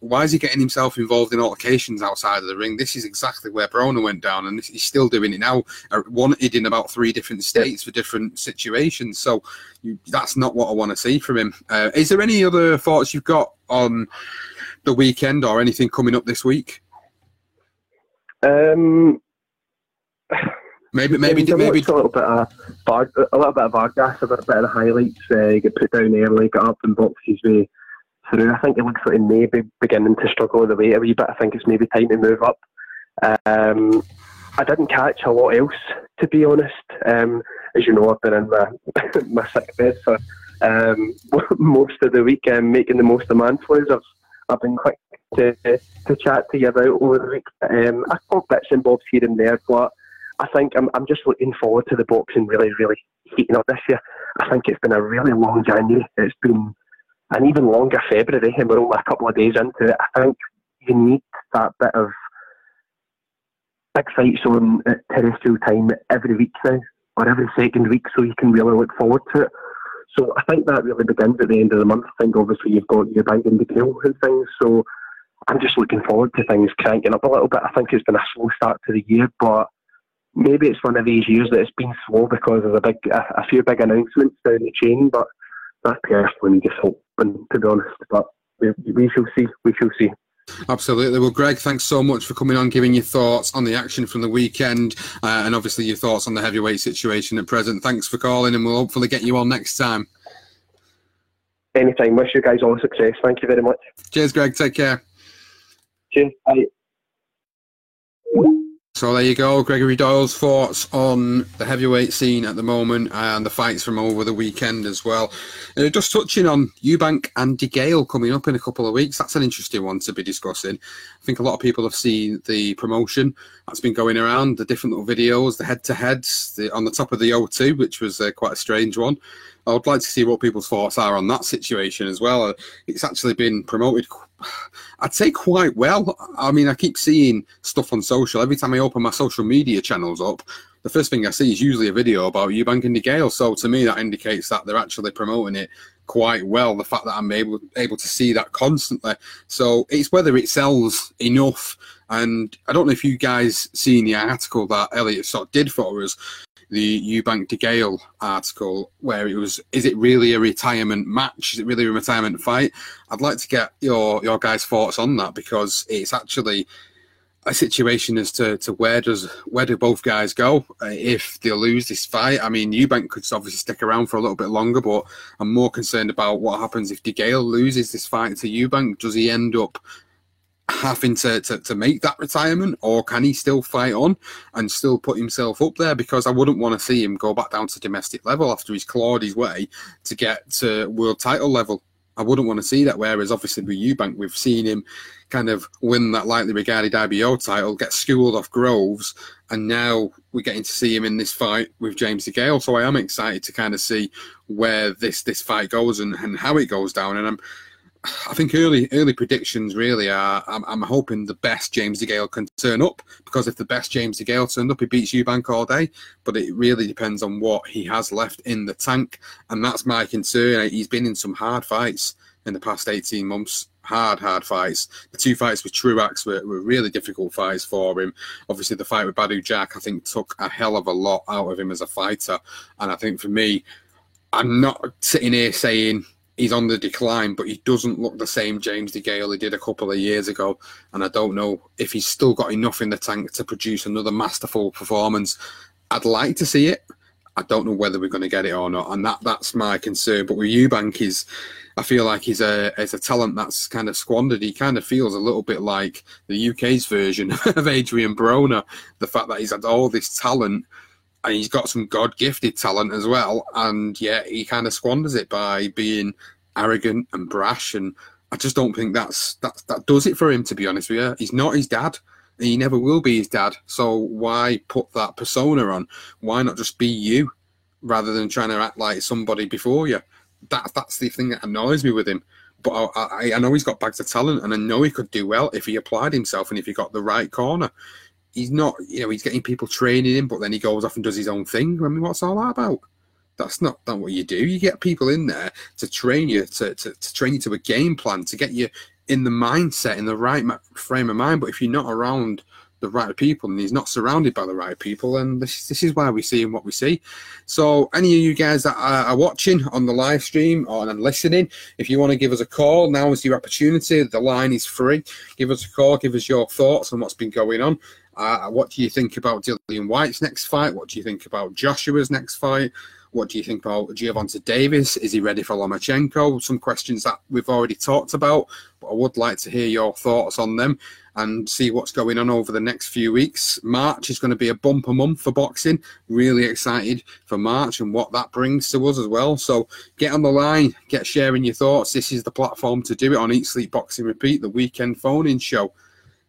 why is he getting himself involved in altercations outside of the ring? This is exactly where Broner went down, and he's still doing it now. Uh, wanted in about three different states for different situations. So you, that's not what I want to see from him. Uh, is there any other thoughts you've got on the weekend or anything coming up this week? Um, Maybe, maybe, Yeah, maybe. a little bit of a little bit of Vargas, a bit, of the highlights. Uh, get put down early, got up and boxed his way through. I think it looks like he may be beginning to struggle the weight a wee bit. I think it's maybe time to move up. Um, I didn't catch a lot else, to be honest. Um, as you know, I've been in my my sick bed for um, most of the week, um, making the most of man flus. I've I've been quick to to chat to you about over the week. Um, I caught bits and bobs here and there, but I think I'm I'm just looking forward to the boxing really, really heating up this year. I think it's been a really long January. It's been an even longer February, and we're only a couple of days into it. I think you need that bit of big fights on terrestrial time every week now, or every second week, so you can really look forward to it. So I think that really begins at the end of the month. I think obviously you've got your big in the grill and things, so I'm just looking forward to things cranking up a little bit. I think it's been a slow start to the year, but maybe it's one of these years that it's been slow because of a big, a, a few big announcements down the chain. But that's personally just hoping, to be honest. But we, we shall see. We shall see. Absolutely. Well, Greg, thanks so much for coming on, giving your thoughts on the action from the weekend, uh, and obviously your thoughts on the heavyweight situation at present. Thanks for calling, and we'll hopefully get you on next time. Anytime. Wish you guys all success. Thank you very much. Cheers, Greg. Take care. Cheers. Bye. So there you go, Gregory Doyle's thoughts on the heavyweight scene at the moment and the fights from over the weekend as well. Uh, just touching on Eubank and DeGale coming up in a couple of weeks. That's an interesting one to be discussing. I think a lot of people have seen the promotion that's been going around, the different little videos, the head-to-heads on the top of the O2, which was uh, quite a strange one. I would like to see what people's thoughts are on that situation as well. Uh, it's actually been promoted I'd say quite well. I mean, I keep seeing stuff on social. Every time I open my social media channels up, the first thing I see is usually a video about Eubank and DeGale. So to me, that indicates that they're actually promoting it quite well. The fact that I'm able able to see that constantly. So it's whether it sells enough. And I don't know if you guys seen the article that Elliot sort of did for us the Eubank DeGale article where it was, is it really a retirement match? Is it really a retirement fight? I'd like to get your your guys' thoughts on that because it's actually a situation as to, to where does where do both guys go uh, if they lose this fight. I mean, Eubank could obviously stick around for a little bit longer, but I'm more concerned about what happens if DeGale loses this fight to Eubank. Does he end up having to, to, to make that retirement, or can he still fight on and still put himself up there? Because I wouldn't want to see him go back down to domestic level after he's clawed his way to get to world title level. I wouldn't want to see that. Whereas obviously with Eubank, we've seen him kind of win that lightly regarded IBO title, get schooled off Groves, and now we're getting to see him in this fight with James DeGale. So I am excited to kind of see where this this fight goes and, and how it goes down. And I'm I think early early predictions really are. I'm, I'm hoping the best James DeGale can turn up because if the best James DeGale turned up, he beats Eubank all day. But it really depends on what he has left in the tank, and that's my concern. He's been in some hard fights in the past 18 months. Hard, hard fights. The two fights with Truax were, were really difficult fights for him. Obviously, the fight with Badou Jack, I think, took a hell of a lot out of him as a fighter. And I think for me, I'm not sitting here saying he's on the decline, but he doesn't look the same James DeGale he did a couple of years ago. And I don't know if he's still got enough in the tank to produce another masterful performance. I'd like to see it. I don't know whether we're going to get it or not, and that that's my concern. But with Eubank, is I feel like he's a he's a talent that's kind of squandered. He kind of feels a little bit like the UK's version of Adrian Broner. The fact that he's had all this talent and he's got some God gifted talent as well, and yet he kind of squanders it by being arrogant and brash. And I just don't think that's that that does it for him. To be honest with you, he's not his dad. He never will be his dad. So why put that persona on? Why not just be you, rather than trying to act like somebody before you? That that's the thing that annoys me with him. But I, I, I know he's got bags of talent, and I know he could do well if he applied himself and if he got the right corner he's not, you know, he's getting people training him, but then he goes off and does his own thing. I mean, what's all that about? That's not, not what you do. You get people in there to train you, to, to, to train you to a game plan, to get you in the mindset, in the right frame of mind. But if you're not around the right people and he's not surrounded by the right people, and this, this is why we see him what we see. So, any of you guys that are, are watching on the live stream or and listening, if you want to give us a call, now is your opportunity. The line is free. Give us a call, give us your thoughts on what's been going on. Uh, what do you think about Dillian Whyte's next fight? What do you think about Joshua's next fight? What do you think about Gervonta Davis? Is he ready for Lomachenko? Some questions that we've already talked about, but I would like to hear your thoughts on them and see what's going on over the next few weeks. March is going to be a bumper month for boxing. Really excited for March and what that brings to us as well. So get on the line, get sharing your thoughts. This is the platform to do it on Eat Sleep Boxing Repeat, the weekend phone in show.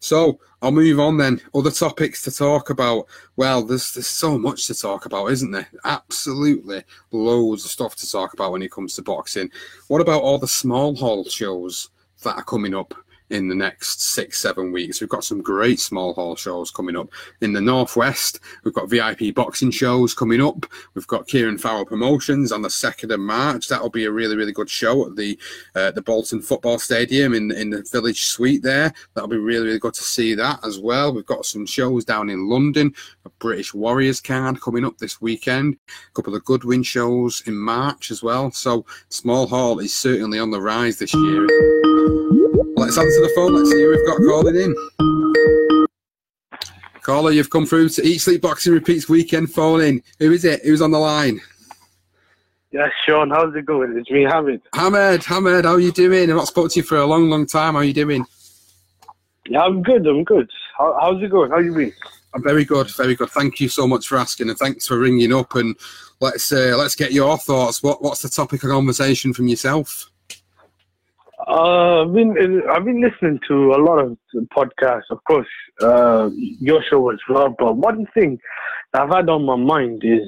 So I'll move on then. Other topics to talk about. Well, there's there's so much to talk about, isn't there? Absolutely loads of stuff to talk about when it comes to boxing. What about all the small hall shows that are coming up? In the next six, seven weeks. We've got some great small hall shows coming up. In the Northwest, we've got VIP boxing shows coming up. We've got Kieran Farrell Promotions on the 2nd of March. That'll be a really, really good show at the uh, the Bolton Football Stadium in, in the Village Suite there. That'll be really, really good to see that as well. We've got some shows down in London, a British Warriors card coming up this weekend, a couple of Goodwin shows in March as well. So Small Hall is certainly on the rise this year. Let's answer the phone. Let's see who we've got calling in. Caller, you've come through to Eat Sleep Boxing Repeats weekend phone in. Who is it? Who's on the line? Yes, Sean, how's it going? It's me, Hamid. Hamid, Hamid, how are you doing? I've not spoken to you for a long, long time. How are you doing? Yeah, I'm good, I'm good. How, how's it going? How you been? I'm very good, very good. Thank you so much for asking, and thanks for ringing up. And let's uh, let's get your thoughts. What what's the topic of conversation from yourself? Uh, I've been I've been listening to a lot of podcasts, of course, uh, your show as well. But one thing I've had on my mind is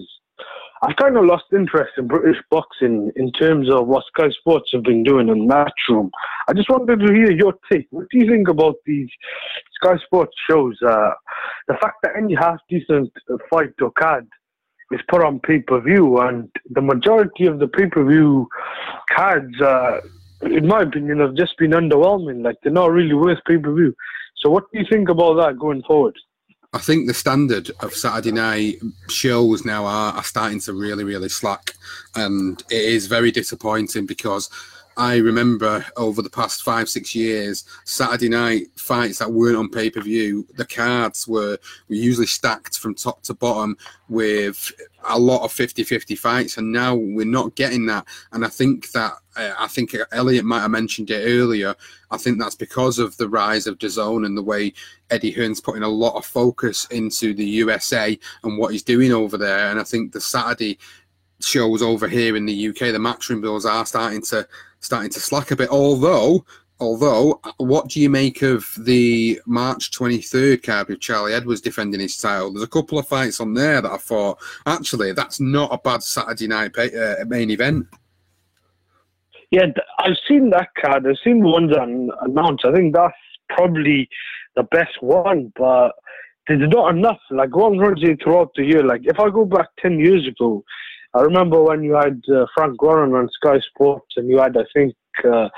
I've kind of lost interest in British boxing in terms of what Sky Sports have been doing in Matchroom. I just wanted to hear your take. What do you think about these Sky Sports shows? Uh, the fact that any half decent fight or card is put on pay per view, and the majority of the pay per view cards, uh, in my opinion, have just been underwhelming. Like they're not really worth pay per view. So, what do you think about that going forward? I think the standard of Saturday night shows now are, are starting to really, really slack. And it is very disappointing because I remember over the past five, six years, Saturday night fights that weren't on pay per view, the cards were, were usually stacked from top to bottom with a lot of 50 50 fights. And now we're not getting that. And I think that, uh, I think Elliot might have mentioned it earlier. I think that's because of the rise of DAZN and the way Eddie Hearn's putting a lot of focus into the USA and what he's doing over there. And I think the Saturday shows over here in the UK, the matchroom bills are starting to starting to slack a bit. Although, although, what do you make of the March 23rd card with Charlie Edwards defending his title? There's a couple of fights on there that I thought actually that's not a bad Saturday night uh, main event. Yeah, I've seen that card. I've seen the ones announced. I think that's probably the best one, but there's not enough. Like one runs throughout the year. Like if I go back ten years ago, I remember when you had uh, Frank Warren on Sky Sports, and you had, I think, uh,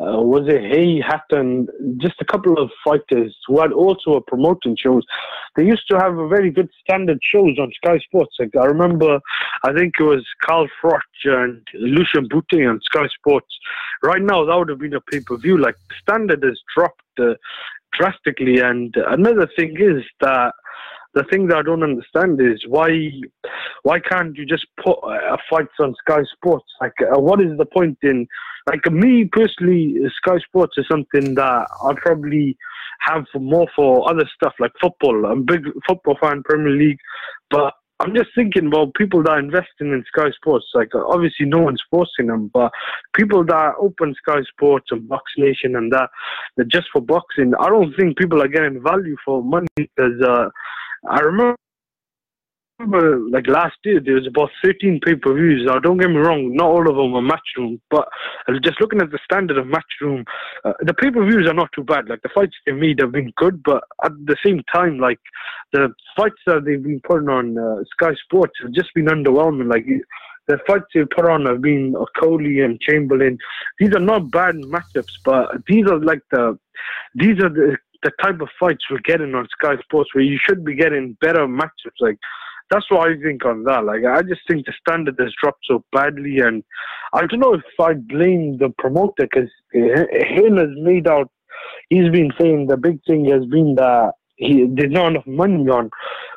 uh, was it Hey Hatton, just a couple of fighters who had also a promoting shows. They used to have a very good standard shows on Sky Sports. Like I remember, I think it was Carl Froch and Lucian Bute on Sky Sports. Right now, that would have been a pay per view. Like standard has dropped uh, drastically, and another thing is that the thing that I don't understand is why why can't you just put a fight on Sky Sports? Like, uh, what is the point in like me personally? Sky Sports is something that I probably have for more for other stuff like football. I'm a big football fan, Premier League, but I'm just thinking about people that are investing in Sky Sports. Like, obviously, no one's forcing them, but people that open Sky Sports and Box Nation and that, that just for boxing, I don't think people are getting value for money because uh, I remember like last year there was about 13 pay-per-views. Now don't get me wrong, not all of them are matchroom, but just looking at the standard of matchroom, uh, the pay-per-views are not too bad. Like the fights they made have been good, but at the same time, like the fights that they've been putting on uh, Sky Sports have just been underwhelming. Like the fights they put on have been Okolie and Chamberlain. These are not bad matchups, but these are like the these are the the type of fights we're getting on Sky Sports, where you should be getting better matchups. Like that's what I think on that. Like I just think the standard has dropped so badly, and I don't know if I blame the promoter because him has made out. He's been saying the big thing has been that he there's not enough money on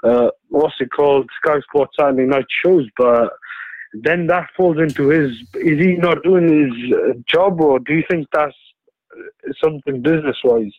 uh, what's it called Sky Sports Saturday night shows, but then that falls into his. Is he not doing his job, or do you think that's something business wise?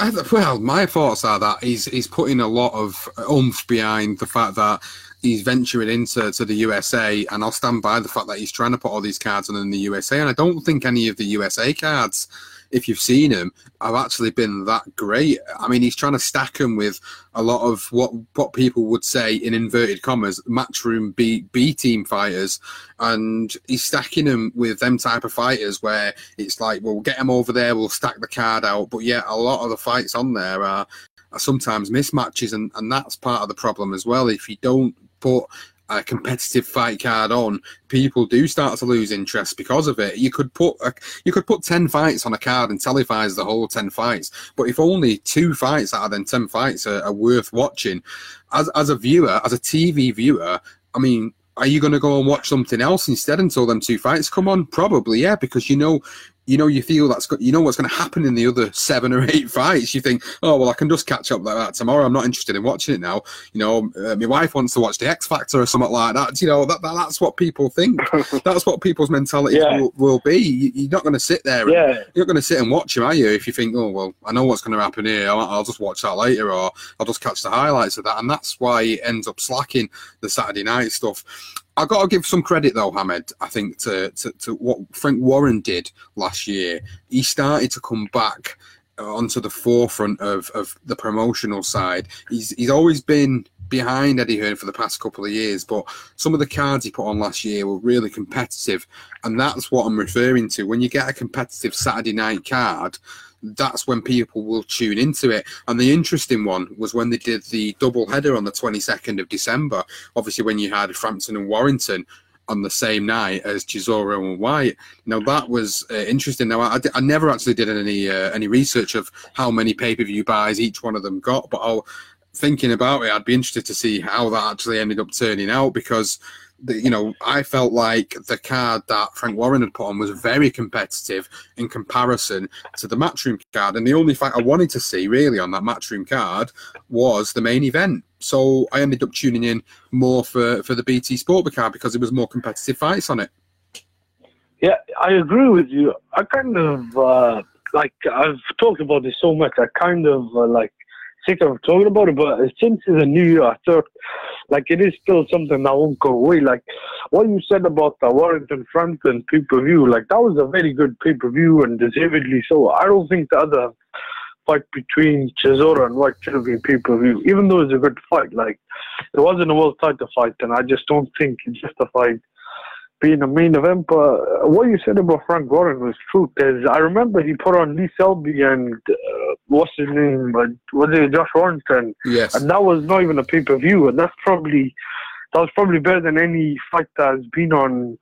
Well, my thoughts are that he's he's putting a lot of oomph behind the fact that he's venturing into to the USA, and I'll stand by the fact that he's trying to put all these cards on in the USA. And I don't think any of the USA cards if you've seen him, have actually been that great. I mean, he's trying to stack him with a lot of what what people would say in inverted commas matchroom B B team fighters, and he's stacking them with them type of fighters where it's like, well, we'll get him over there, we'll stack the card out, but yet a lot of the fights on there are, are sometimes mismatches, and and that's part of the problem as well. If you don't put a competitive fight card on, people do start to lose interest because of it. You could put a, you could put ten fights on a card and televise the whole ten fights, but if only two fights out of them ten fights are, are worth watching, as as a viewer, as a TV viewer, I mean, are you going to go and watch something else instead until them two fights come on? Probably, yeah, because you know you know, you feel that's you know what's going to happen in the other seven or eight fights. You think, oh well, I can just catch up like that tomorrow. I'm not interested in watching it now. You know, uh, my wife wants to watch the X Factor or something like that. You know, that, that that's what people think. that's what people's mentality Yeah. will, will be. You, you're not going to sit there. and- Yeah. You're not going to sit and watch him, are you? If you think, oh well, I know what's going to happen here. I'll, I'll just watch that later, or I'll just catch the highlights of that, and that's why it ends up slacking the Saturday night stuff. I got to give some credit though, Hamed. I think to, to to what Frank Warren did last year. He started to come back uh, onto the forefront of, of the promotional side. He's he's always been behind Eddie Hearn for the past couple of years, but some of the cards he put on last year were really competitive, and that's what I'm referring to. When you get a competitive Saturday night card, that's when people will tune into it. And the interesting one was when they did the double header on the 22nd of December. Obviously, when you had Frampton and Warrington on the same night as Chisora and Whyte. Now that was uh, interesting. Now I, I never actually did any uh, any research of how many pay per view buys each one of them got, but I'll thinking about it, I'd be interested to see how that actually ended up turning out because. The, you know, I felt like the card that Frank Warren had put on was very competitive in comparison to the matchroom card. And the only fight I wanted to see really on that matchroom card was the main event. So I ended up tuning in more for, for the BT Sport card because it was more competitive fights on it. Yeah, I agree with you. I kind of uh, like I've talked about this so much. I kind of uh, like sick of talking about it, but since it's a new year, I thought like it is still something that won't go away. Like what you said about the Warrington Frampton pay per view, like that was a very good pay per view and deservedly so. I don't think the other fight between Chisora and Whyte should have been pay per view, even though it's a good fight. Like it wasn't a world title fight, and I just don't think it justified being a main event. But what you said about Frank Warren was true. Because I remember he put on Lee Selby and uh, what's his name? Uh, was it Josh Warrington? Yes. And that was not even a pay per view, and that's probably that was probably better than any fight that has been on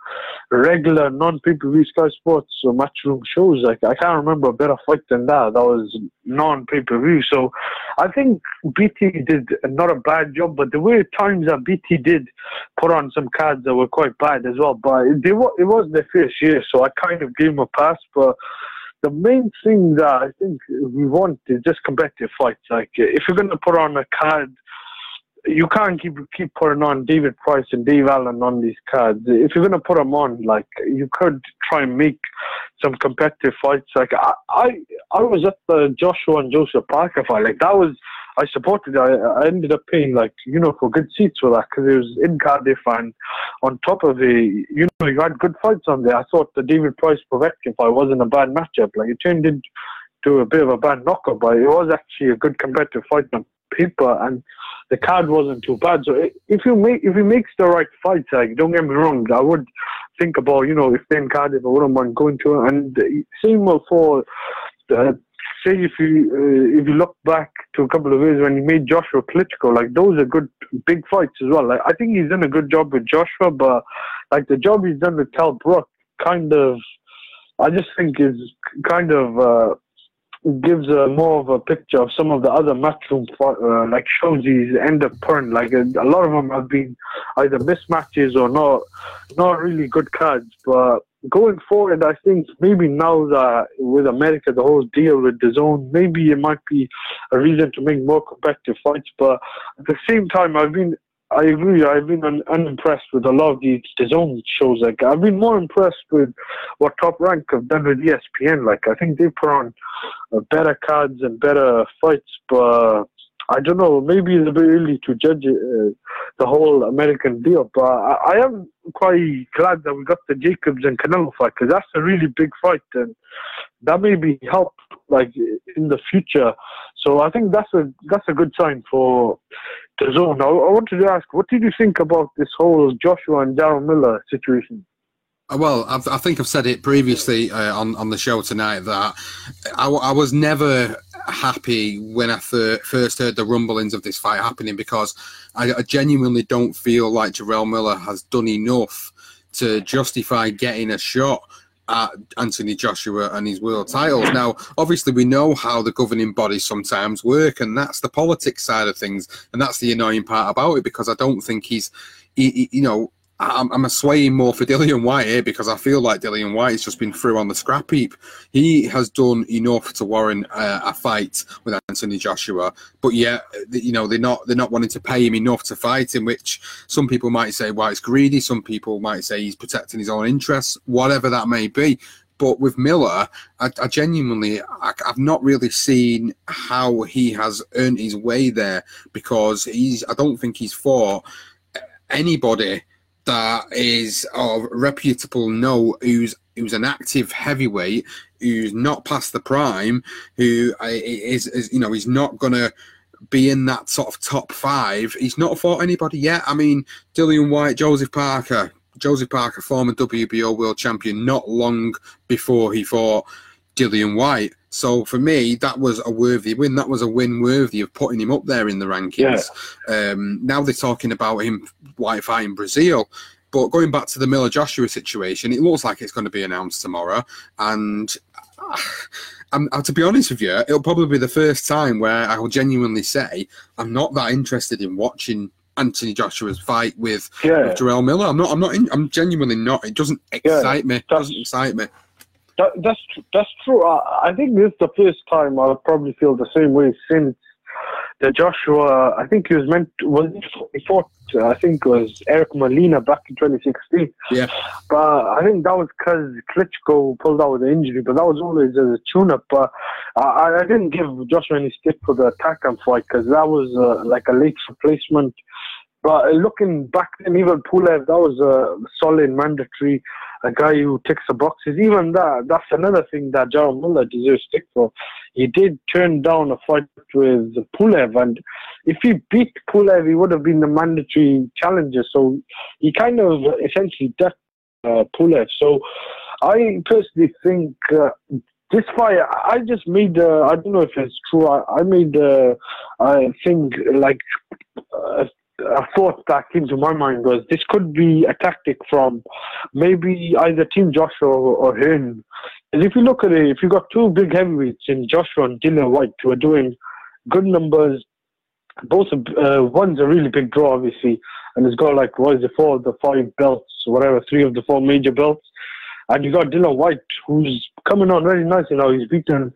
regular non pay per view Sky Sports or matchroom shows. Like I can't remember a better fight than that. That was non pay per view. So I think BT did not a bad job, but there were times that BT did put on some cards that were quite bad as well. But it, wa- it was their first year, so I kind of gave them a pass. But the main thing that I think we want is just competitive fights. Like if you're going to put on a card you can't keep keep putting on David Price and Dave Allen on these cards. If you're gonna put them on, like you could try and make some competitive fights. Like I, I, I was at the Joshua and Joseph Parker fight. Like that was, I supported. I, I ended up paying like you know for good seats for that because it was in Cardiff and on top of it, you know, you had good fights on there. I thought the David Price Povetkin fight wasn't a bad matchup. Like it turned into a bit of a bad knockout, but it was actually a good competitive fight paper and the card wasn't too bad. So if you make if he makes the right fight, like don't get me wrong, I would think about you know if they're in Cardiff, I wouldn't mind going to. And same for uh, say if you uh, if you look back to a couple of years when he made Joshua Klitschko, like those are good big fights as well. Like I think he's done a good job with Joshua, but like the job he's done with Kell Brook, kind of, I just think is kind of. Uh, gives a more of a picture of some of the other matchroom uh, like shows he's end up putting. Like a, a lot of them have been either mismatches or not not really good cards. But going forward, I think maybe now that with America the whole deal with DAZN, maybe it might be a reason to make more competitive fights. But at the same time, I've been I agree. I've been un- unimpressed with a lot of these DAZN shows. Like I've been more impressed with what Top Rank have done with ESPN. Like I think they put on uh, better cards and better fights. But I don't know. Maybe it's a bit early to judge uh, the whole American deal. But I, I am quite glad that we got the Jacobs and Canelo fight because that's a really big fight and that maybe help like in the future. So I think that's a that's a good sign for DAZN. I, I wanted to ask, what did you think about this whole Joshua and Jarrell Miller situation? Uh, Well, I've, I think I've said it previously uh, on on the show tonight that I was never happy when I first heard the rumblings of this fight happening because I, I genuinely don't feel like Jarrell Miller has done enough to justify getting a shot at Anthony Joshua and his world titles. Now, obviously, we know how the governing bodies sometimes work, and that's the politics side of things, and that's the annoying part about it because I don't think he's, he, he- you know, I'm, I'm swaying more for Dillian Whyte here because I feel like Dillian Whyte has just been through on the scrap heap. He has done enough to warrant uh, a fight with Anthony Joshua, but yeah, you know they're not they're not wanting to pay him enough to fight him, which some people might say well, it's greedy. Some people might say he's protecting his own interests, whatever that may be. But with Miller, I, I genuinely, I, have not really seen how he has earned his way there because he's. I don't think he's fought anybody that is of reputable note who's who's an active heavyweight who's not past the prime who uh, is, is you know he's not gonna be in that sort of top five. He's not fought anybody yet. I mean dillian Whyte joseph parker joseph parker former wbo world champion not long before he fought dillian Whyte. so for me, that was a worthy win. That was a win worthy of putting him up there in the rankings. Yeah. Um, now they're talking about him Whyte fighting Breazeale. But going back to the Miller Joshua situation, it looks like it's going to be announced tomorrow. And uh, to be honest with you, it'll probably be the first time where I will genuinely say I'm not that interested in watching Anthony Joshua's fight with, yeah. with Jarrell Miller. I'm not. I'm not. In, I'm genuinely not. It doesn't excite yeah, me. It doesn't excite me. That, that's that's true. I, I think this is the first time I'll probably feel the same way since the Joshua. I think he was meant to, was he fought. I think it was Eric Molina back in 2016. Yeah, but I think that was because Klitschko pulled out with the injury. But that was always as a tune-up. But I, I didn't give Joshua any stick for the attack and fight because that was uh, like a late replacement. But looking back then, even Pulev, that was a solid mandatory a guy who ticks the boxes. Even that, that's another thing that Jarrell Miller deserves stick for. He did turn down a fight with Pulev, and if he beat Pulev, he would have been the mandatory challenger. So he kind of essentially ducked uh, Pulev. So I personally think. Uh, this fight, I just made. Uh, I don't know if it's true. I, I made. Uh, I think like uh, a thought that came to my mind was this could be a tactic from maybe either Team Joshua or, him. And if you look at it, if you've got two big heavyweights in Joshua and Dillian Whyte who are doing good numbers, both uh, one's a really big draw, obviously, and it's got like what is it, four of the five belts, whatever, three of the four major belts. And you got Dillian Whyte, who's coming on very. You know, he's beaten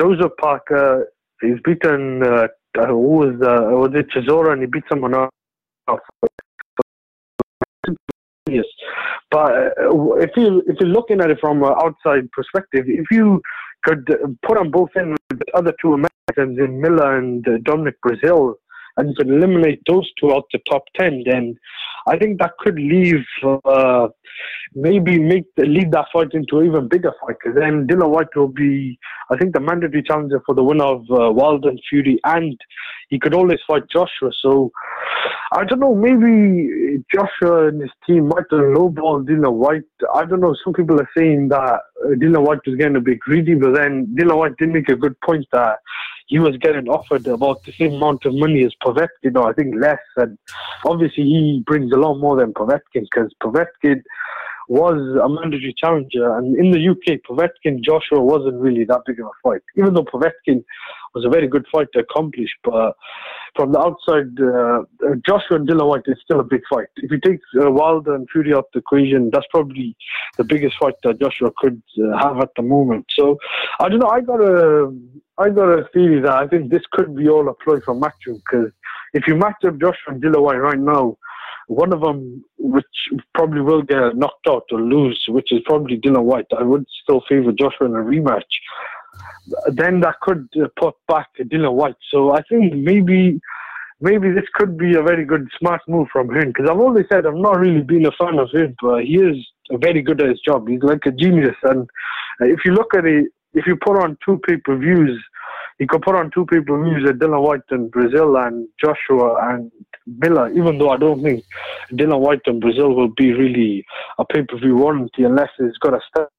Joseph Parker, he's beaten uh, who was uh, was it Chisora, and he beat someone else. But uh, if you if you're looking at it from an outside perspective, if you could put them both in the other two Americans in Miller and uh, Dominic Breazeale, and you could eliminate those two out the top 10, then I think that could leave, uh, maybe make lead that fight into an even bigger fight. Because then Dillian Whyte will be, I think, the mandatory challenger for the winner of uh, and Fury, and he could always fight Joshua. So I don't know, maybe Joshua and his team might have lowballed Dillian Whyte. I don't know, some people are saying that uh, Dillian Whyte was getting a bit greedy, but then Dillian Whyte did make a good point that he was getting offered about the same amount of money as Povetkin, you know, I think less. And obviously he brings a lot more than Povetkin because Povetkin was a mandatory challenger. And in the UK, Povetkin Joshua wasn't really that big of a fight, even though Povetkin was a very good fight to accomplish. But from the outside, uh, Joshua and Dillian Whyte is still a big fight. If you take uh, Wilder and Fury out the equation, that's probably the biggest fight that Joshua could uh, have at the moment. So I don't know. I got a I got a theory that I think this could be all a ploy for matching because if you match up Joshua and Dillian Whyte right now, one of them, which probably will get knocked out or lose, which is probably Dillian Whyte. I would still favour Joshua in a rematch. Then that could uh, put back Dillian Whyte. So I think maybe maybe this could be a very good smart move from him because I've always said I've not really been a fan of him, but he is very good at his job. He's like a genius, and if you look at it, if you put on two pay per views he could put on two people views at Dillian Whyte and Breazeale and Joshua and Miller, even though I don't think Dillian Whyte and Breazeale will be really a pay per view warranty unless he's got a start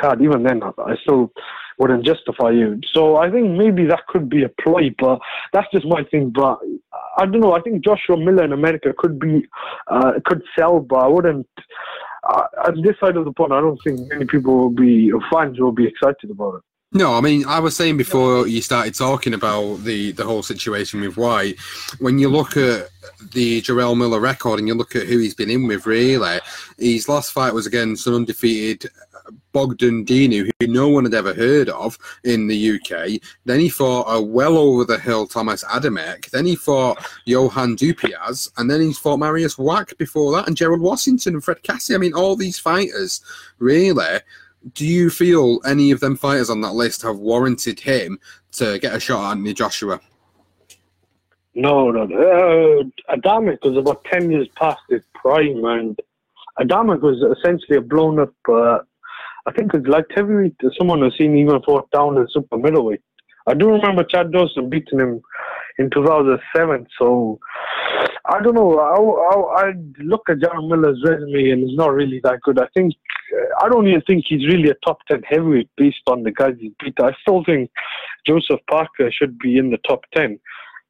card. Even then, I still wouldn't justify you. So I think maybe that could be a ploy, but that's just my thing. But I don't know. I think Joshua Miller in America could be uh, could sell, but I wouldn't. Uh, on this side of the pond, I don't think many people will be fans will be excited about it. No, I mean, I was saying before you started talking about the, the whole situation with Whyte, when you look at the Jarrell Miller record and you look at who he's been in with, really, his last fight was against an undefeated Bogdan Dinu, who no one had ever heard of in the UK. Then he fought a well over the hill Thomas Adamek. Then he fought Johann Duhaupas, and then he fought Mariusz Wach before that, and Gerald Washington and Fred Kassi. I mean, all these fighters, really do you feel any of them fighters on that list have warranted him to get a shot at Anthony Joshua? No, no. Uh, Adamek was about 10 years past his prime, and Adamek was essentially a blown up, uh, I think it's light heavyweight. Someone has seen even fought down in super middleweight. I do remember Chad Dawson beating him in 2007, so I don't know. I, I, I look at Jarrell Miller's resume and it's not really that good. I think uh, I don't even think he's really a top ten heavyweight based on the guys he's beat. I still think Joseph Parker should be in the top ten,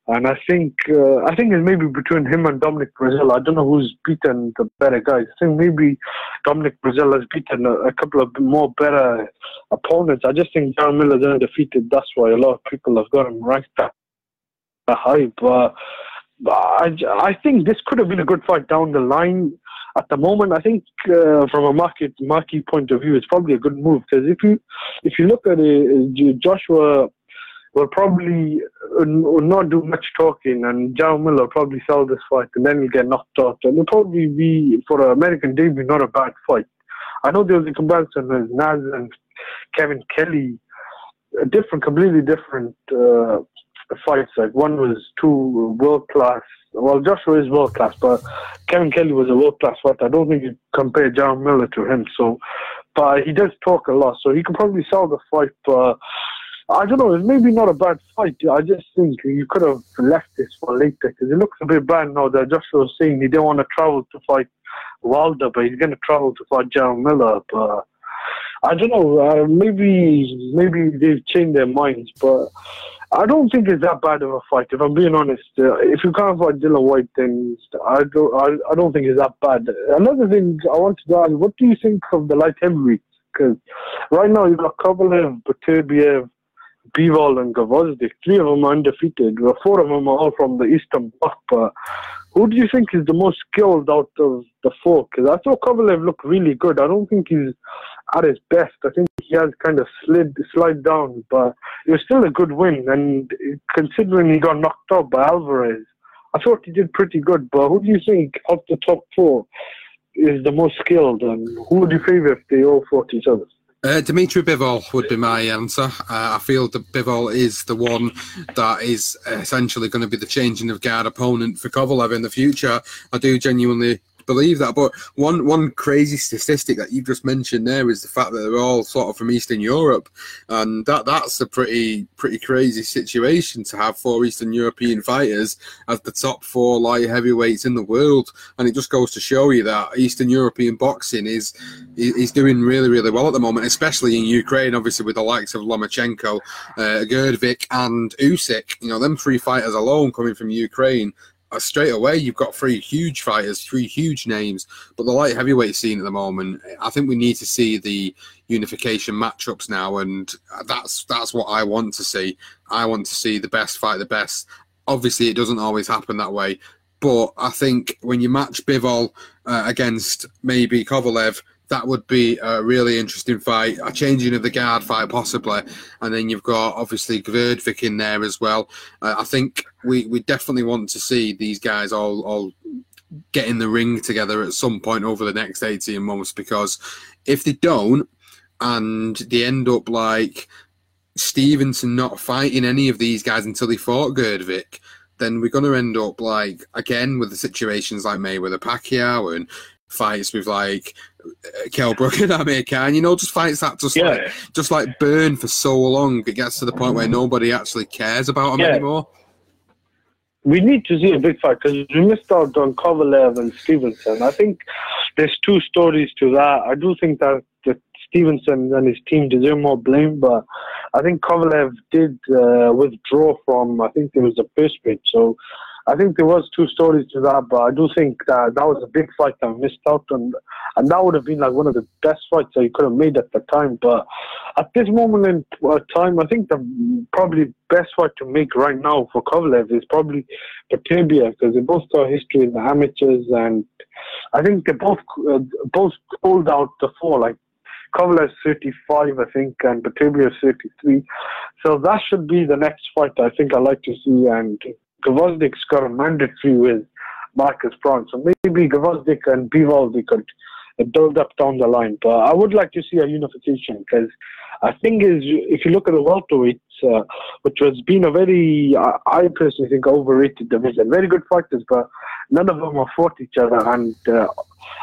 and I think uh, I think it's maybe between him and Dominic Breazeale. I don't know who's beaten the better guys. I think maybe Dominic Breazeale has beaten a, a couple of more better opponents. I just think Jarrell Miller's undefeated. That's why a lot of people have got him ranked that high, but. I, I think this could have been a good fight down the line. At the moment, I think uh, from a market market point of view, it's probably a good move because if you if you look at it, Joshua will probably uh, will not do much talking, and Jarrell Miller will probably sell this fight, and then he'll get knocked out. And it'll probably be for an American debut not a bad fight. I know there was a comparison with Naz and Kevin Kelly, a different, completely different. Uh, fights. Like one was two world class. Well, Joshua is world class, but Kevin Kelly was a world class fighter. I don't think you compare Jarrell Miller to him. So, but he does talk a lot, so he can probably sell the fight. But I don't know. It's maybe not a bad fight. I just think you could have left this for later because it looks a bit bad now that Joshua was saying he didn't want to travel to fight Wilder, but he's going to travel to fight Jarrell Miller. But I don't know. Uh, maybe maybe they've changed their minds, but I don't think it's that bad of a fight. If I'm being honest, uh, if you can't fight Dillian Whyte, then I don't. I, I don't think it's that bad. Another thing I wanted to ask: What do you think of the light heavyweights? Because right now you've got Kovalev, Beterbiev, Bivol, and Gvozdyk. Three of them are undefeated. Four of them are all from the Eastern Bloc. But who do you think is the most skilled out of the four? Because I thought Kovalev looked really good. I don't think he's at his best. I think he has kind of slid slide down, but it was still a good win. And considering he got knocked out by Alvarez, I thought he did pretty good. But who do you think of the top four is the most skilled, and who would you favour if they all fought each other? Uh, Dimitri Bivol would be my answer. Uh, I feel that Bivol is the one that is essentially going to be the changing of guard opponent for Kovalev in the future. I do genuinely believe that. But one one crazy statistic that you've just mentioned there is the fact that they're all sort of from Eastern Europe, and that that's a pretty pretty crazy situation to have four Eastern European fighters as the top four light heavyweights in the world, and it just goes to show you that Eastern European boxing is is doing really really well at the moment, especially in Ukraine. Obviously, with the likes of Lomachenko, uh, Gvozdyk, and Usyk. You know, them three fighters alone coming from Ukraine straight away you've got three huge fighters, three huge names. But the light heavyweight scene at the moment, I think we need to see the unification matchups now, and that's that's what I want to see. I want to see the best fight the best. Obviously, it doesn't always happen that way, but I think when you match Bivol uh, against maybe Kovalev, that would be a really interesting fight. A changing of the guard fight, possibly. And then you've got obviously Gvozdyk in there as well. Uh, I think we, we definitely want to see these guys all, all get in the ring together at some point over the next 18 months because if they don't and they end up like Stevenson not fighting any of these guys until he fought Gvozdyk, then we're going to end up like again with the situations like Mayweather Pacquiao and fights with like uh, Kell Brook and Amir Khan, you know, just fights that just yeah. like just like burn for so long. It gets to the point where nobody actually cares about them yeah. anymore. We need to see a big fight because we missed out on Kovalev and Stevenson. I think there's two stories to that. I do think that, that Stevenson and his team deserve more blame, but I think Kovalev did uh, withdraw from. I think there was a first bid, so I think there was two stories to that, but I do think that that was a big fight I missed out on, and that would have been like one of the best fights that you could have made at the time. But at this moment in uh, time, I think the probably best fight to make right now for Kovalev is probably Beterbiev because they both got history in the amateurs, and I think they both uh, both pulled out the four. Like Kovalev 35, I think, and Beterbiev 33. So that should be the next fight I think I'd like to see, and Gvozdyk got a mandatory with Marcus Browne. So maybe Gvozdyk and Bivol could build up down the line. But I would like to see a unification because I think is if you look at the welterweights, uh, which has been a very, I personally think, overrated division. Very good fighters, but none of them have fought each other. And uh,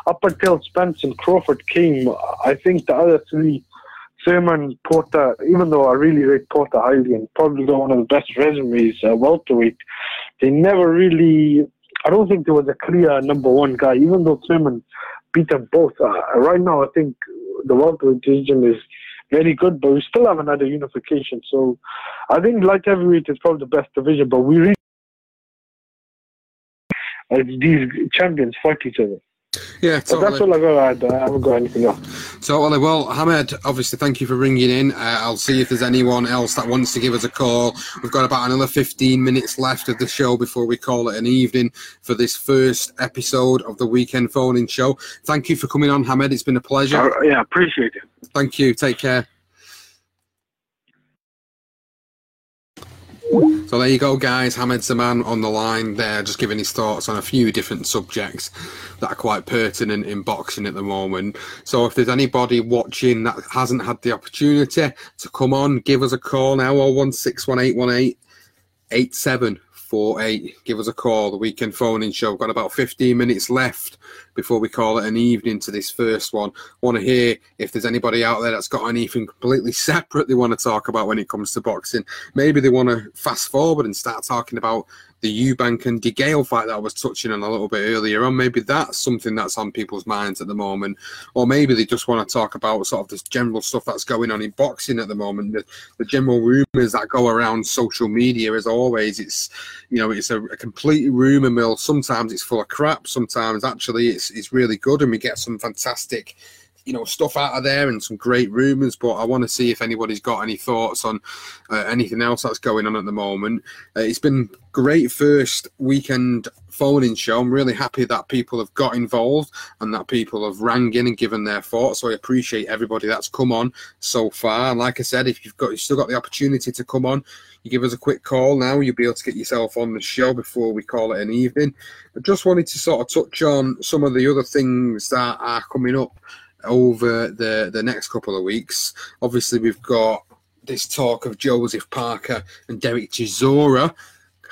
up until Spence and Crawford came, I think the other three Thurman, Porter, even though I really rate Porter highly and probably got one of the best resumes uh, welterweight, they never really. I don't think there was a clear number one guy, even though Thurman beat them both. Uh, right now, I think the welterweight division is very good, but we still have another unification. So I think light heavyweight is probably the best division, but we really. Uh, these champions fight each other. Yeah, totally. that's all I've got. I haven't got anything else. Totally. Well, Hamed, obviously, thank you for ringing in. Uh, I'll see if there's anyone else that wants to give us a call. We've got about another 15 minutes left of the show before we call it an evening for this first episode of the weekend phone-in show. Thank you for coming on, Hamed. It's been a pleasure. Uh, yeah, appreciate it. Thank you. Take care. So there you go, guys. Hamed Zaman on the line there, just giving his thoughts on a few different subjects that are quite pertinent in boxing at the moment. So if there's anybody watching that hasn't had the opportunity to come on, give us a call now, 0161818 8748. Give us a call. The weekend phone-in show. We've got about 15 minutes left before we call it an evening to this first one. Want to hear if there's anybody out there that's got anything completely separate they want to talk about when it comes to boxing. Maybe they want to fast forward and start talking about the Eubank and DeGale fight that I was touching on a little bit earlier on. Maybe that's something that's on people's minds at the moment. Or maybe they just want to talk about sort of this general stuff that's going on in boxing at the moment. The, the general rumours that go around social media, as always, it's you know, it's a, a complete rumour mill. Sometimes it's full of crap, sometimes actually it's it's really good and we get some fantastic you know stuff out of there and some great rumors but i want to see if anybody's got any thoughts on uh, anything else that's going on at the moment. Uh, it's been great first weekend phone-in show. I'm really happy that people have got involved and that people have rang in and given their thoughts so i appreciate everybody that's come on so far. And like i said if you've got you've still got the opportunity to come on you give us a quick call now you'll be able to get yourself on the show before we call it an evening i just wanted to sort of touch on some of the other things that are coming up over the the next couple of weeks. Obviously, we've got this talk of Joseph Parker and Derek Chisora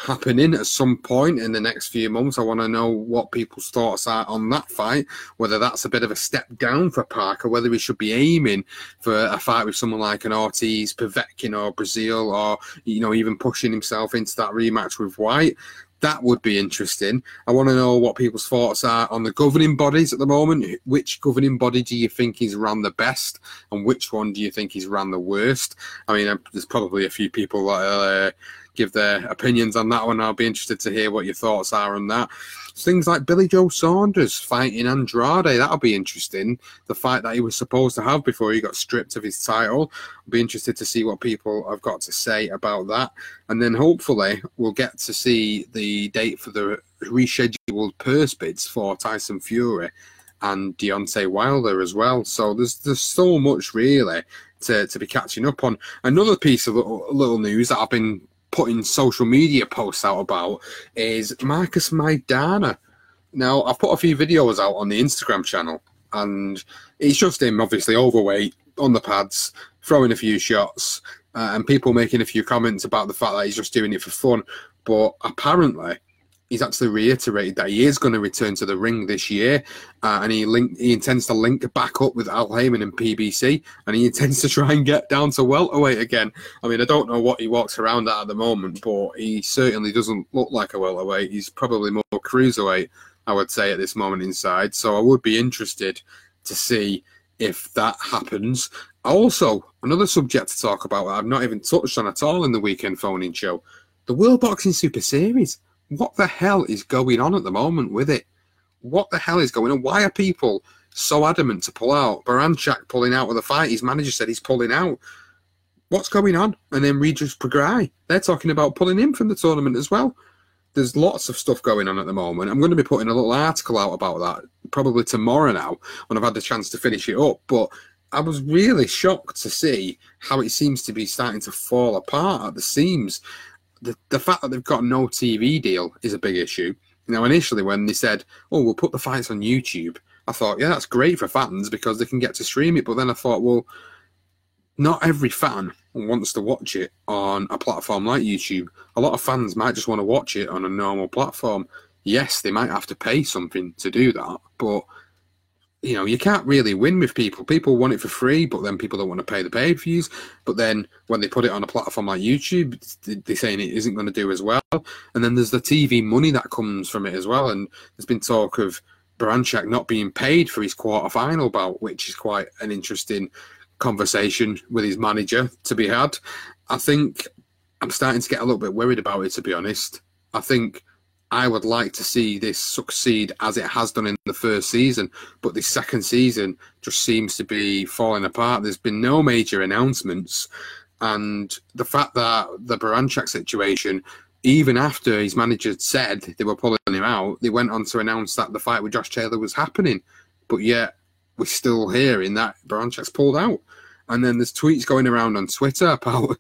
happening at some point in the next few months. I want to know what people's thoughts are on that fight, whether that's a bit of a step down for Parker, whether he should be aiming for a fight with someone like an Ortiz, Povetkin, or Breazeale, or you know even pushing himself into that rematch with Whyte. That would be interesting. I want to know what people's thoughts are on the governing bodies at the moment. Which governing body do you think is ran the best, and which one do you think is ran the worst? I mean, there's probably a few people that uh, give their opinions on that one. I'll be interested to hear what your thoughts are on that. Things like Billy Joe Saunders fighting Andrade, that'll be interesting. The fight that he was supposed to have before he got stripped of his title. I'll be interested to see what people have got to say about that. And then hopefully we'll get to see the date for the rescheduled purse bids for Tyson Fury and Deontay Wilder as well. So there's there's so much really to, to be catching up on. Another piece of little, little news that I've been putting social media posts out about is Marcos Maidana. Now, I've put a few videos out on the Instagram channel, and it's just him, obviously overweight, on the pads, throwing a few shots, uh, and people making a few comments about the fact that he's just doing it for fun. But apparently, he's actually reiterated that he is going to return to the ring this year, uh, and he link, he intends to link back up with Al Haymon and PBC, and he intends to try and get down to welterweight again. I mean, I don't know what he walks around at at the moment, but he certainly doesn't look like a welterweight. He's probably more cruiserweight, I would say, at this moment inside. So I would be interested to see if that happens. Also, another subject to talk about I've not even touched on at all in the weekend phone-in show: the World Boxing Super Series what the hell is going on at the moment with it? What the hell is going on? Why are people so adamant to pull out? Baranchyk pulling out of the fight. His manager said he's pulling out. What's going on? And then Regis Prograis, they're talking about pulling him from the tournament as well. There's lots of stuff going on at the moment. I'm going to be putting a little article out about that probably tomorrow now when I've had the chance to finish it up. But I was really shocked to see how it seems to be starting to fall apart at the seams. The, the fact that they've got no TV deal is a big issue. Now, initially, when they said, oh, we'll put the fights on YouTube, I thought, yeah, that's great for fans because they can get to stream it. But then I thought, well, not every fan wants to watch it on a platform like YouTube. A lot of fans might just want to watch it on a normal platform. Yes, they might have to pay something to do that, but you know, you can't really win with people. People want it for free, but then people don't want to pay the pay views. But then when they put it on a platform like YouTube, they're saying it isn't going to do as well. And then there's the TV money that comes from it as well. And there's been talk of Baranchyk not being paid for his quarter final bout, which is quite an interesting conversation with his manager to be had. I think I'm starting to get a little bit worried about it, to be honest. I think I would like to see this succeed as it has done in the first season, but the second season just seems to be falling apart. There's been no major announcements, and the fact that the Baranchyk situation, even after his manager said they were pulling him out, they went on to announce that the fight with Josh Taylor was happening, but yet we're still hearing that Baranchyk's pulled out. And then there's tweets going around on Twitter about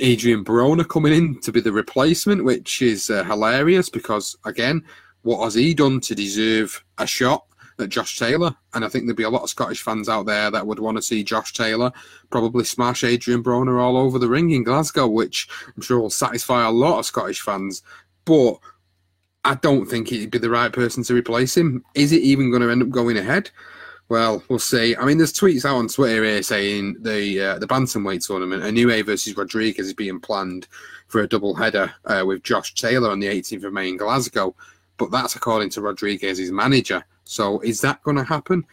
Adrian Broner coming in to be the replacement, which is uh, hilarious because, again, what has he done to deserve a shot at Josh Taylor? And I think there'd be a lot of Scottish fans out there that would want to see Josh Taylor probably smash Adrian Broner all over the ring in Glasgow, which I'm sure will satisfy a lot of Scottish fans. But I don't think he'd be the right person to replace him. Is it even going to end up going ahead? Well, we'll see. I mean, there's tweets out on Twitter here saying the uh, the bantamweight tournament, Inoue versus Rodriguez, is being planned for a double header uh, with Josh Taylor on the 18th of May in Glasgow. But that's according to Rodriguez's manager. So is that going to happen?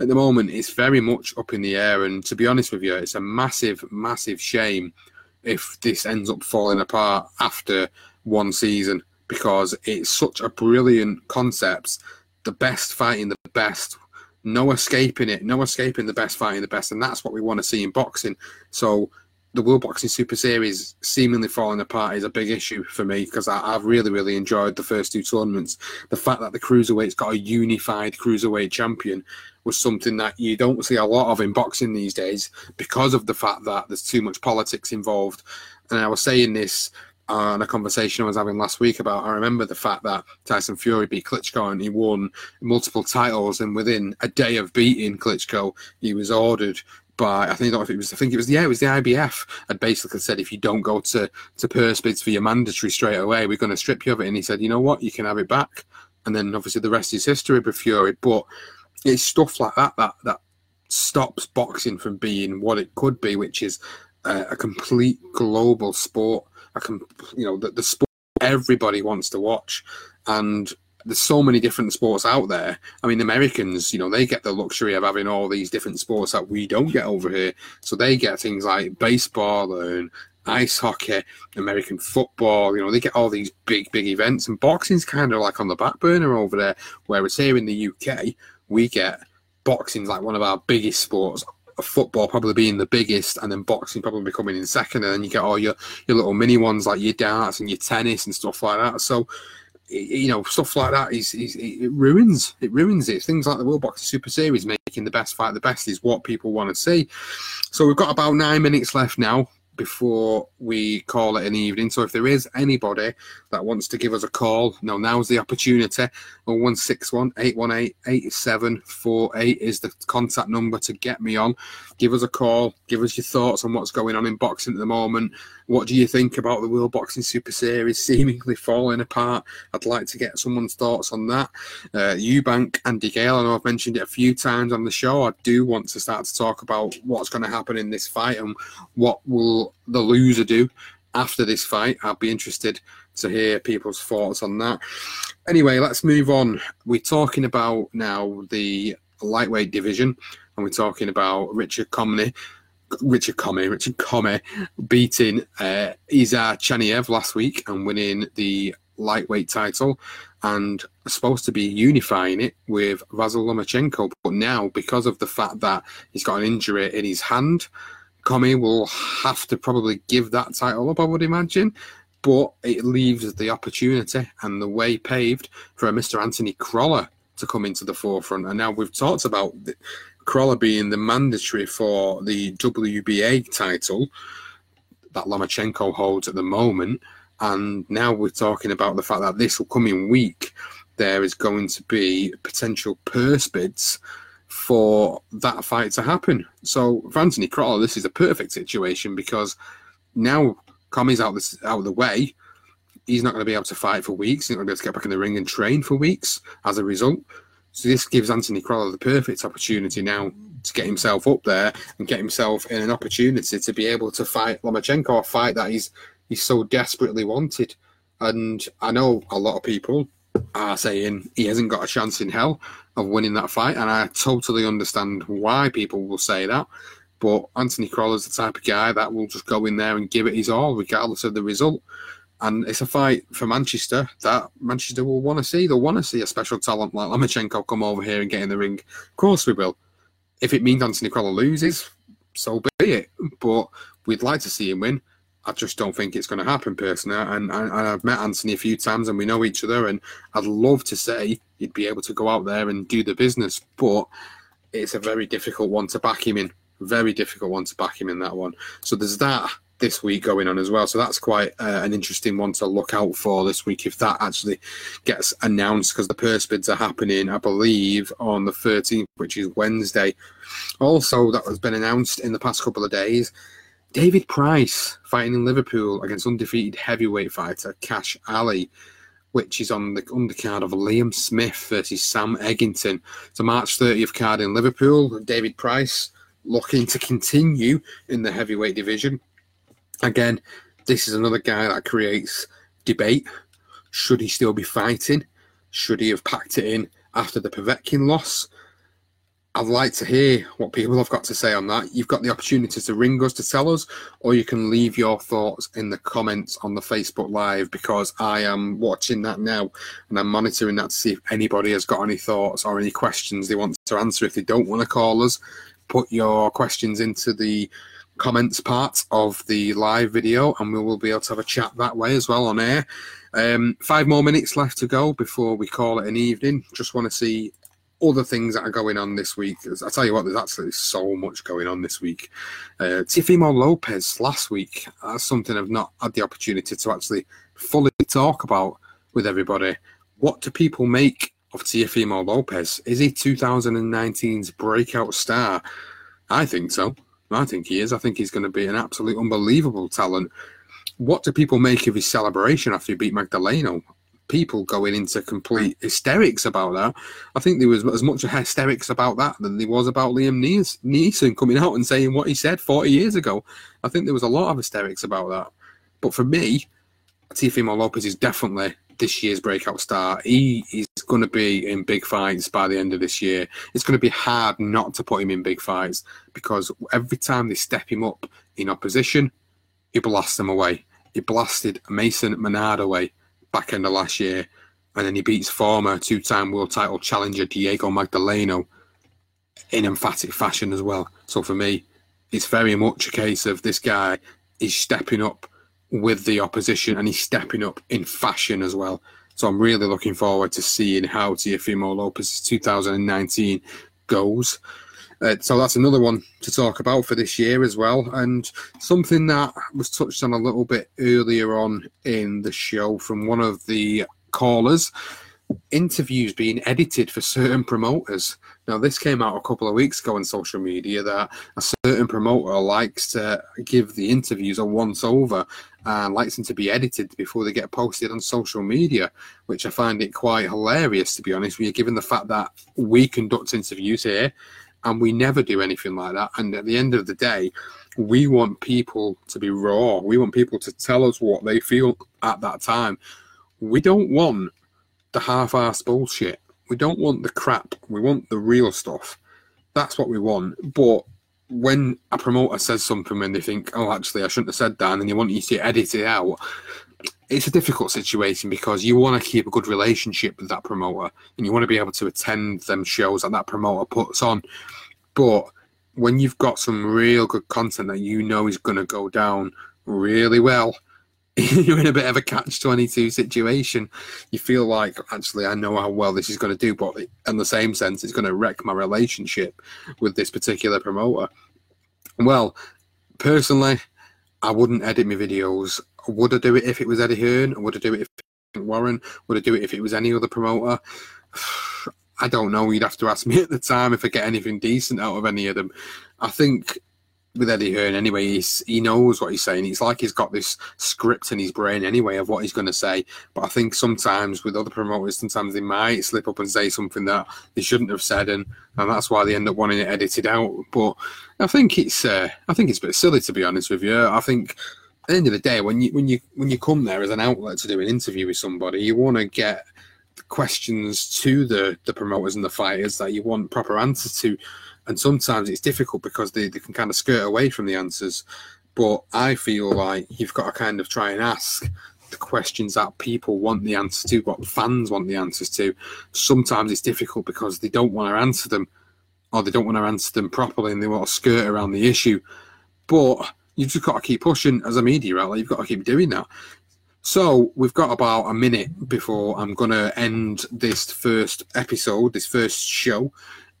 At the moment, it's very much up in the air. And to be honest with you, it's a massive, massive shame if this ends up falling apart after one season because it's such a brilliant concept. The best fighting the best no escaping it, no escaping the best fighting the best, and that's what we want to see in boxing. So the World Boxing Super Series seemingly falling apart is a big issue for me because I've really, really enjoyed the first two tournaments. The fact that the cruiserweight's got a unified cruiserweight champion was something that you don't see a lot of in boxing these days because of the fact that there's too much politics involved. And I was saying this on a conversation I was having last week about. I remember the fact that Tyson Fury beat Klitschko and he won multiple titles, and within a day of beating Klitschko, he was ordered by I think I it was I think it was yeah it was the IBF had basically said if you don't go to to purse bids for your mandatory straight away, we're going to strip you of it. And he said, you know what, you can have it back. And then obviously the rest is history with Fury. But it's stuff like that that that stops boxing from being what it could be, which is a, a complete global sport I can, you know, the, the sport everybody wants to watch, and there's so many different sports out there. I mean, Americans, you know, they get the luxury of having all these different sports that we don't get over here. So they get things like baseball and ice hockey, American football. You know, they get all these big, big events, and boxing's kind of like on the back burner over there. Whereas here in the UK, we get boxing like one of our biggest sports football probably being the biggest, and then boxing probably coming in second, and then you get all your your little mini ones like your darts and your tennis and stuff like that. So you know, stuff like that is, is, it ruins it ruins it. Things like the World Boxing Super Series making the best fight the best is what people want to see. So we've got about nine minutes left now before we call it an evening. So if there is anybody that wants to give us a call, now now's the opportunity. 0161 818 8748 is the contact number to get me on. Give us a call. Give us your thoughts on what's going on in boxing at the moment. What do you think about the World Boxing Super Series seemingly falling apart? I'd like to get someone's thoughts on that. Uh, Eubank, and DeGale, I know I've mentioned it a few times on the show. I do want to start to talk about what's going to happen in this fight and what will the loser do after this fight. I'd be interested to hear people's thoughts on that. Anyway, let's move on. We're talking about now the lightweight division, and we're talking about Richard Commey. Richard Commey, Richard Commey beating uh, Isa Chaniev last week and winning the lightweight title and supposed to be unifying it with Vasyl Lomachenko. But now, because of the fact that he's got an injury in his hand, Commey will have to probably give that title up, I would imagine. But it leaves the opportunity and the way paved for a Mr. Anthony Crolla to come into the forefront. And now we've talked about Crolla being the mandatory for the WBA title that Lomachenko holds at the moment. And now we're talking about the fact that this coming week there is going to be potential purse bids for that fight to happen. So for Anthony Crolla, this is a perfect situation because now Commey's out this out of the way. He's not going to be able to fight for weeks. He's not going to be able to get back in the ring and train for weeks as a result. So this gives Anthony Crolla the perfect opportunity now to get himself up there and get himself in an opportunity to be able to fight Lomachenko, a fight that he's he's so desperately wanted. And I know a lot of people are saying he hasn't got a chance in hell of winning that fight, and I totally understand why people will say that. But Anthony Crolla's the type of guy that will just go in there and give it his all, regardless of the result. And it's a fight for Manchester that Manchester will want to see. They'll want to see a special talent like Lomachenko come over here and get in the ring. Of course, we will. If it means Anthony Crolla loses, so be it. But we'd like to see him win. I just don't think it's going to happen personally. And, and, I've met Anthony a few times and we know each other. And I'd love to say he'd be able to go out there and do the business, but it's a very difficult one to back him in. Very difficult one to back him in that one. So there's that this week going on as well. So that's quite uh, an interesting one to look out for this week if that actually gets announced because the purse bids are happening, I believe, on the 13th, which is Wednesday. Also, that has been announced in the past couple of days David Price fighting in Liverpool against undefeated heavyweight fighter Kash Ali, which is on the undercard of Liam Smith versus Sam Eggington. It's a March 30th card in Liverpool. David Price looking to continue in the heavyweight division. Again, this is another guy that creates debate. Should he still be fighting? Should he have packed it in after the Povetkin loss? I'd like to hear what people have got to say on that. You've got the opportunity to ring us to tell us, or you can leave your thoughts in the comments on the Facebook Live because I am watching that now and I'm monitoring that to see if anybody has got any thoughts or any questions they want to answer. If they don't want to call us, put your questions into the comments part of the live video and we will be able to have a chat that way as well on air. Um, five more minutes left to go before we call it an evening. Just want to see other things that are going on this week. I tell you what, there's absolutely so much going on this week. Uh, Teofimo Lopez last week, that's something I've not had the opportunity to actually fully talk about with everybody. What do people make of Teofimo Lopez? Is he 2019's breakout star? I think so. I think he is. I think he's going to be an absolute unbelievable talent. What do people make of his celebration after he beat Magdaleno? People going into complete hysterics about that. I think there was as much hysterics about that than there was about Liam Neeson coming out and saying what he said 40 years ago. I think there was a lot of hysterics about that. But for me, Teofimo Lopez is definitely this year's breakout star. He is going to be in big fights by the end of this year. It's going to be hard not to put him in big fights because every time they step him up in opposition, he blasts them away. He blasted Mason Menard away back end of last year, and then he beats former two-time world title challenger Diego Magdaleno in emphatic fashion as well. So for me, it's very much a case of this guy is stepping up with the opposition and he's stepping up in fashion as well. So I'm really looking forward to seeing how Teofimo Lopez 2019 goes. Uh, so that's another one to talk about for this year as well. And something that was touched on a little bit earlier on in the show from one of the callers interviews being edited for certain promoters. Now, this came out a couple of weeks ago on social media that a certain promoter likes to give the interviews a once over and likes them to be edited before they get posted on social media, which I find it quite hilarious, to be honest you, given the fact that we conduct interviews here and we never do anything like that. And at the end of the day, we want people to be raw. We want people to tell us what they feel at that time. We don't want the half-assed bullshit. We don't want the crap. We want the real stuff. That's what we want. But when a promoter says something when they think, oh, actually, I shouldn't have said that, and you want you to edit it out, it's a difficult situation because you want to keep a good relationship with that promoter and you want to be able to attend them shows that that promoter puts on. But when you've got some real good content that you know is going to go down really well, you're in a bit of a catch 22 situation. You feel like, actually, I know how well this is going to do, but in the same sense, it's going to wreck my relationship with this particular promoter. Well, personally, I wouldn't edit my videos. Would I do it if it was Eddie Hearn? Would I do it if Warren? Would I do it if it was any other promoter? I don't know. You'd have to ask me at the time if I get anything decent out of any of them. I think with Eddie Hearn anyway, he's, he knows what he's saying. It's like he's got this script in his brain anyway of what he's going to say. But I think sometimes with other promoters, sometimes they might slip up and say something that they shouldn't have said, and, and that's why they end up wanting it edited out. But I think it's uh, I think it's a bit silly to be honest with you. I think at the end of the day, when you when you when you come there as an outlet to do an interview with somebody, you want to get questions to the the promoters and the fighters that you want proper answers to and sometimes it's difficult because they, they can kind of skirt away from the answers. But I feel like you've got to kind of try and ask the questions that people want the answer to, what fans want the answers to. Sometimes it's difficult because they don't want to answer them or they don't want to answer them properly and they want to skirt around the issue. But you've just got to keep pushing as a media outlet. You've got to keep doing that. So we've got about a minute before I'm going to end this first episode, this first show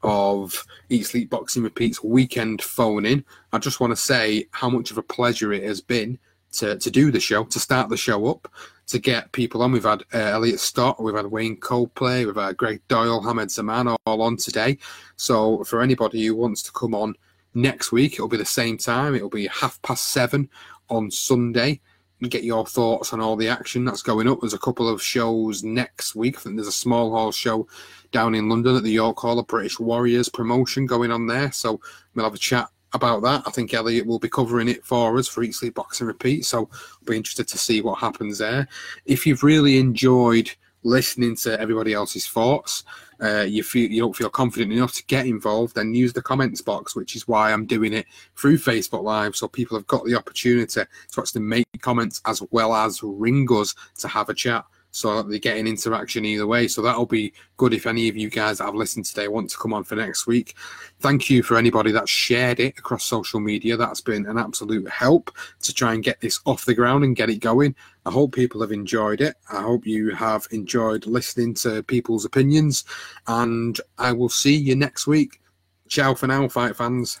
of Eat Sleep Boxing Repeats weekend phone in. I just want to say how much of a pleasure it has been to, to do the show, to start the show up, to get people on. We've had uh, Elliot Stott, we've had Wayne Coldplay, we've had Greg Doyle, Hamed Zaman all on today. So for anybody who wants to come on next week, it'll be the same time. It'll be half past seven on Sunday. Get your thoughts on all the action that's going up. There's a couple of shows next week. I think there's a small hall show down in London at the York Hall, a British Warriors promotion going on there. So we'll have a chat about that. I think Elliot will be covering it for us for Eat Sleep Boxing Repeat. So I'll be interested to see what happens there. If you've really enjoyed listening to everybody else's thoughts, uh, you feel you don't feel confident enough to get involved, then use the comments box, which is why I'm doing it through Facebook Live, so people have got the opportunity to actually make comments as well as ring us to have a chat so they get an interaction either way. So that'll be good if any of you guys that have listened today want to come on for next week. Thank you for anybody that shared it across social media. That's been an absolute help to try and get this off the ground and get it going. I hope people have enjoyed it. I hope you have enjoyed listening to people's opinions, and I will see you next week. Ciao for now, fight fans.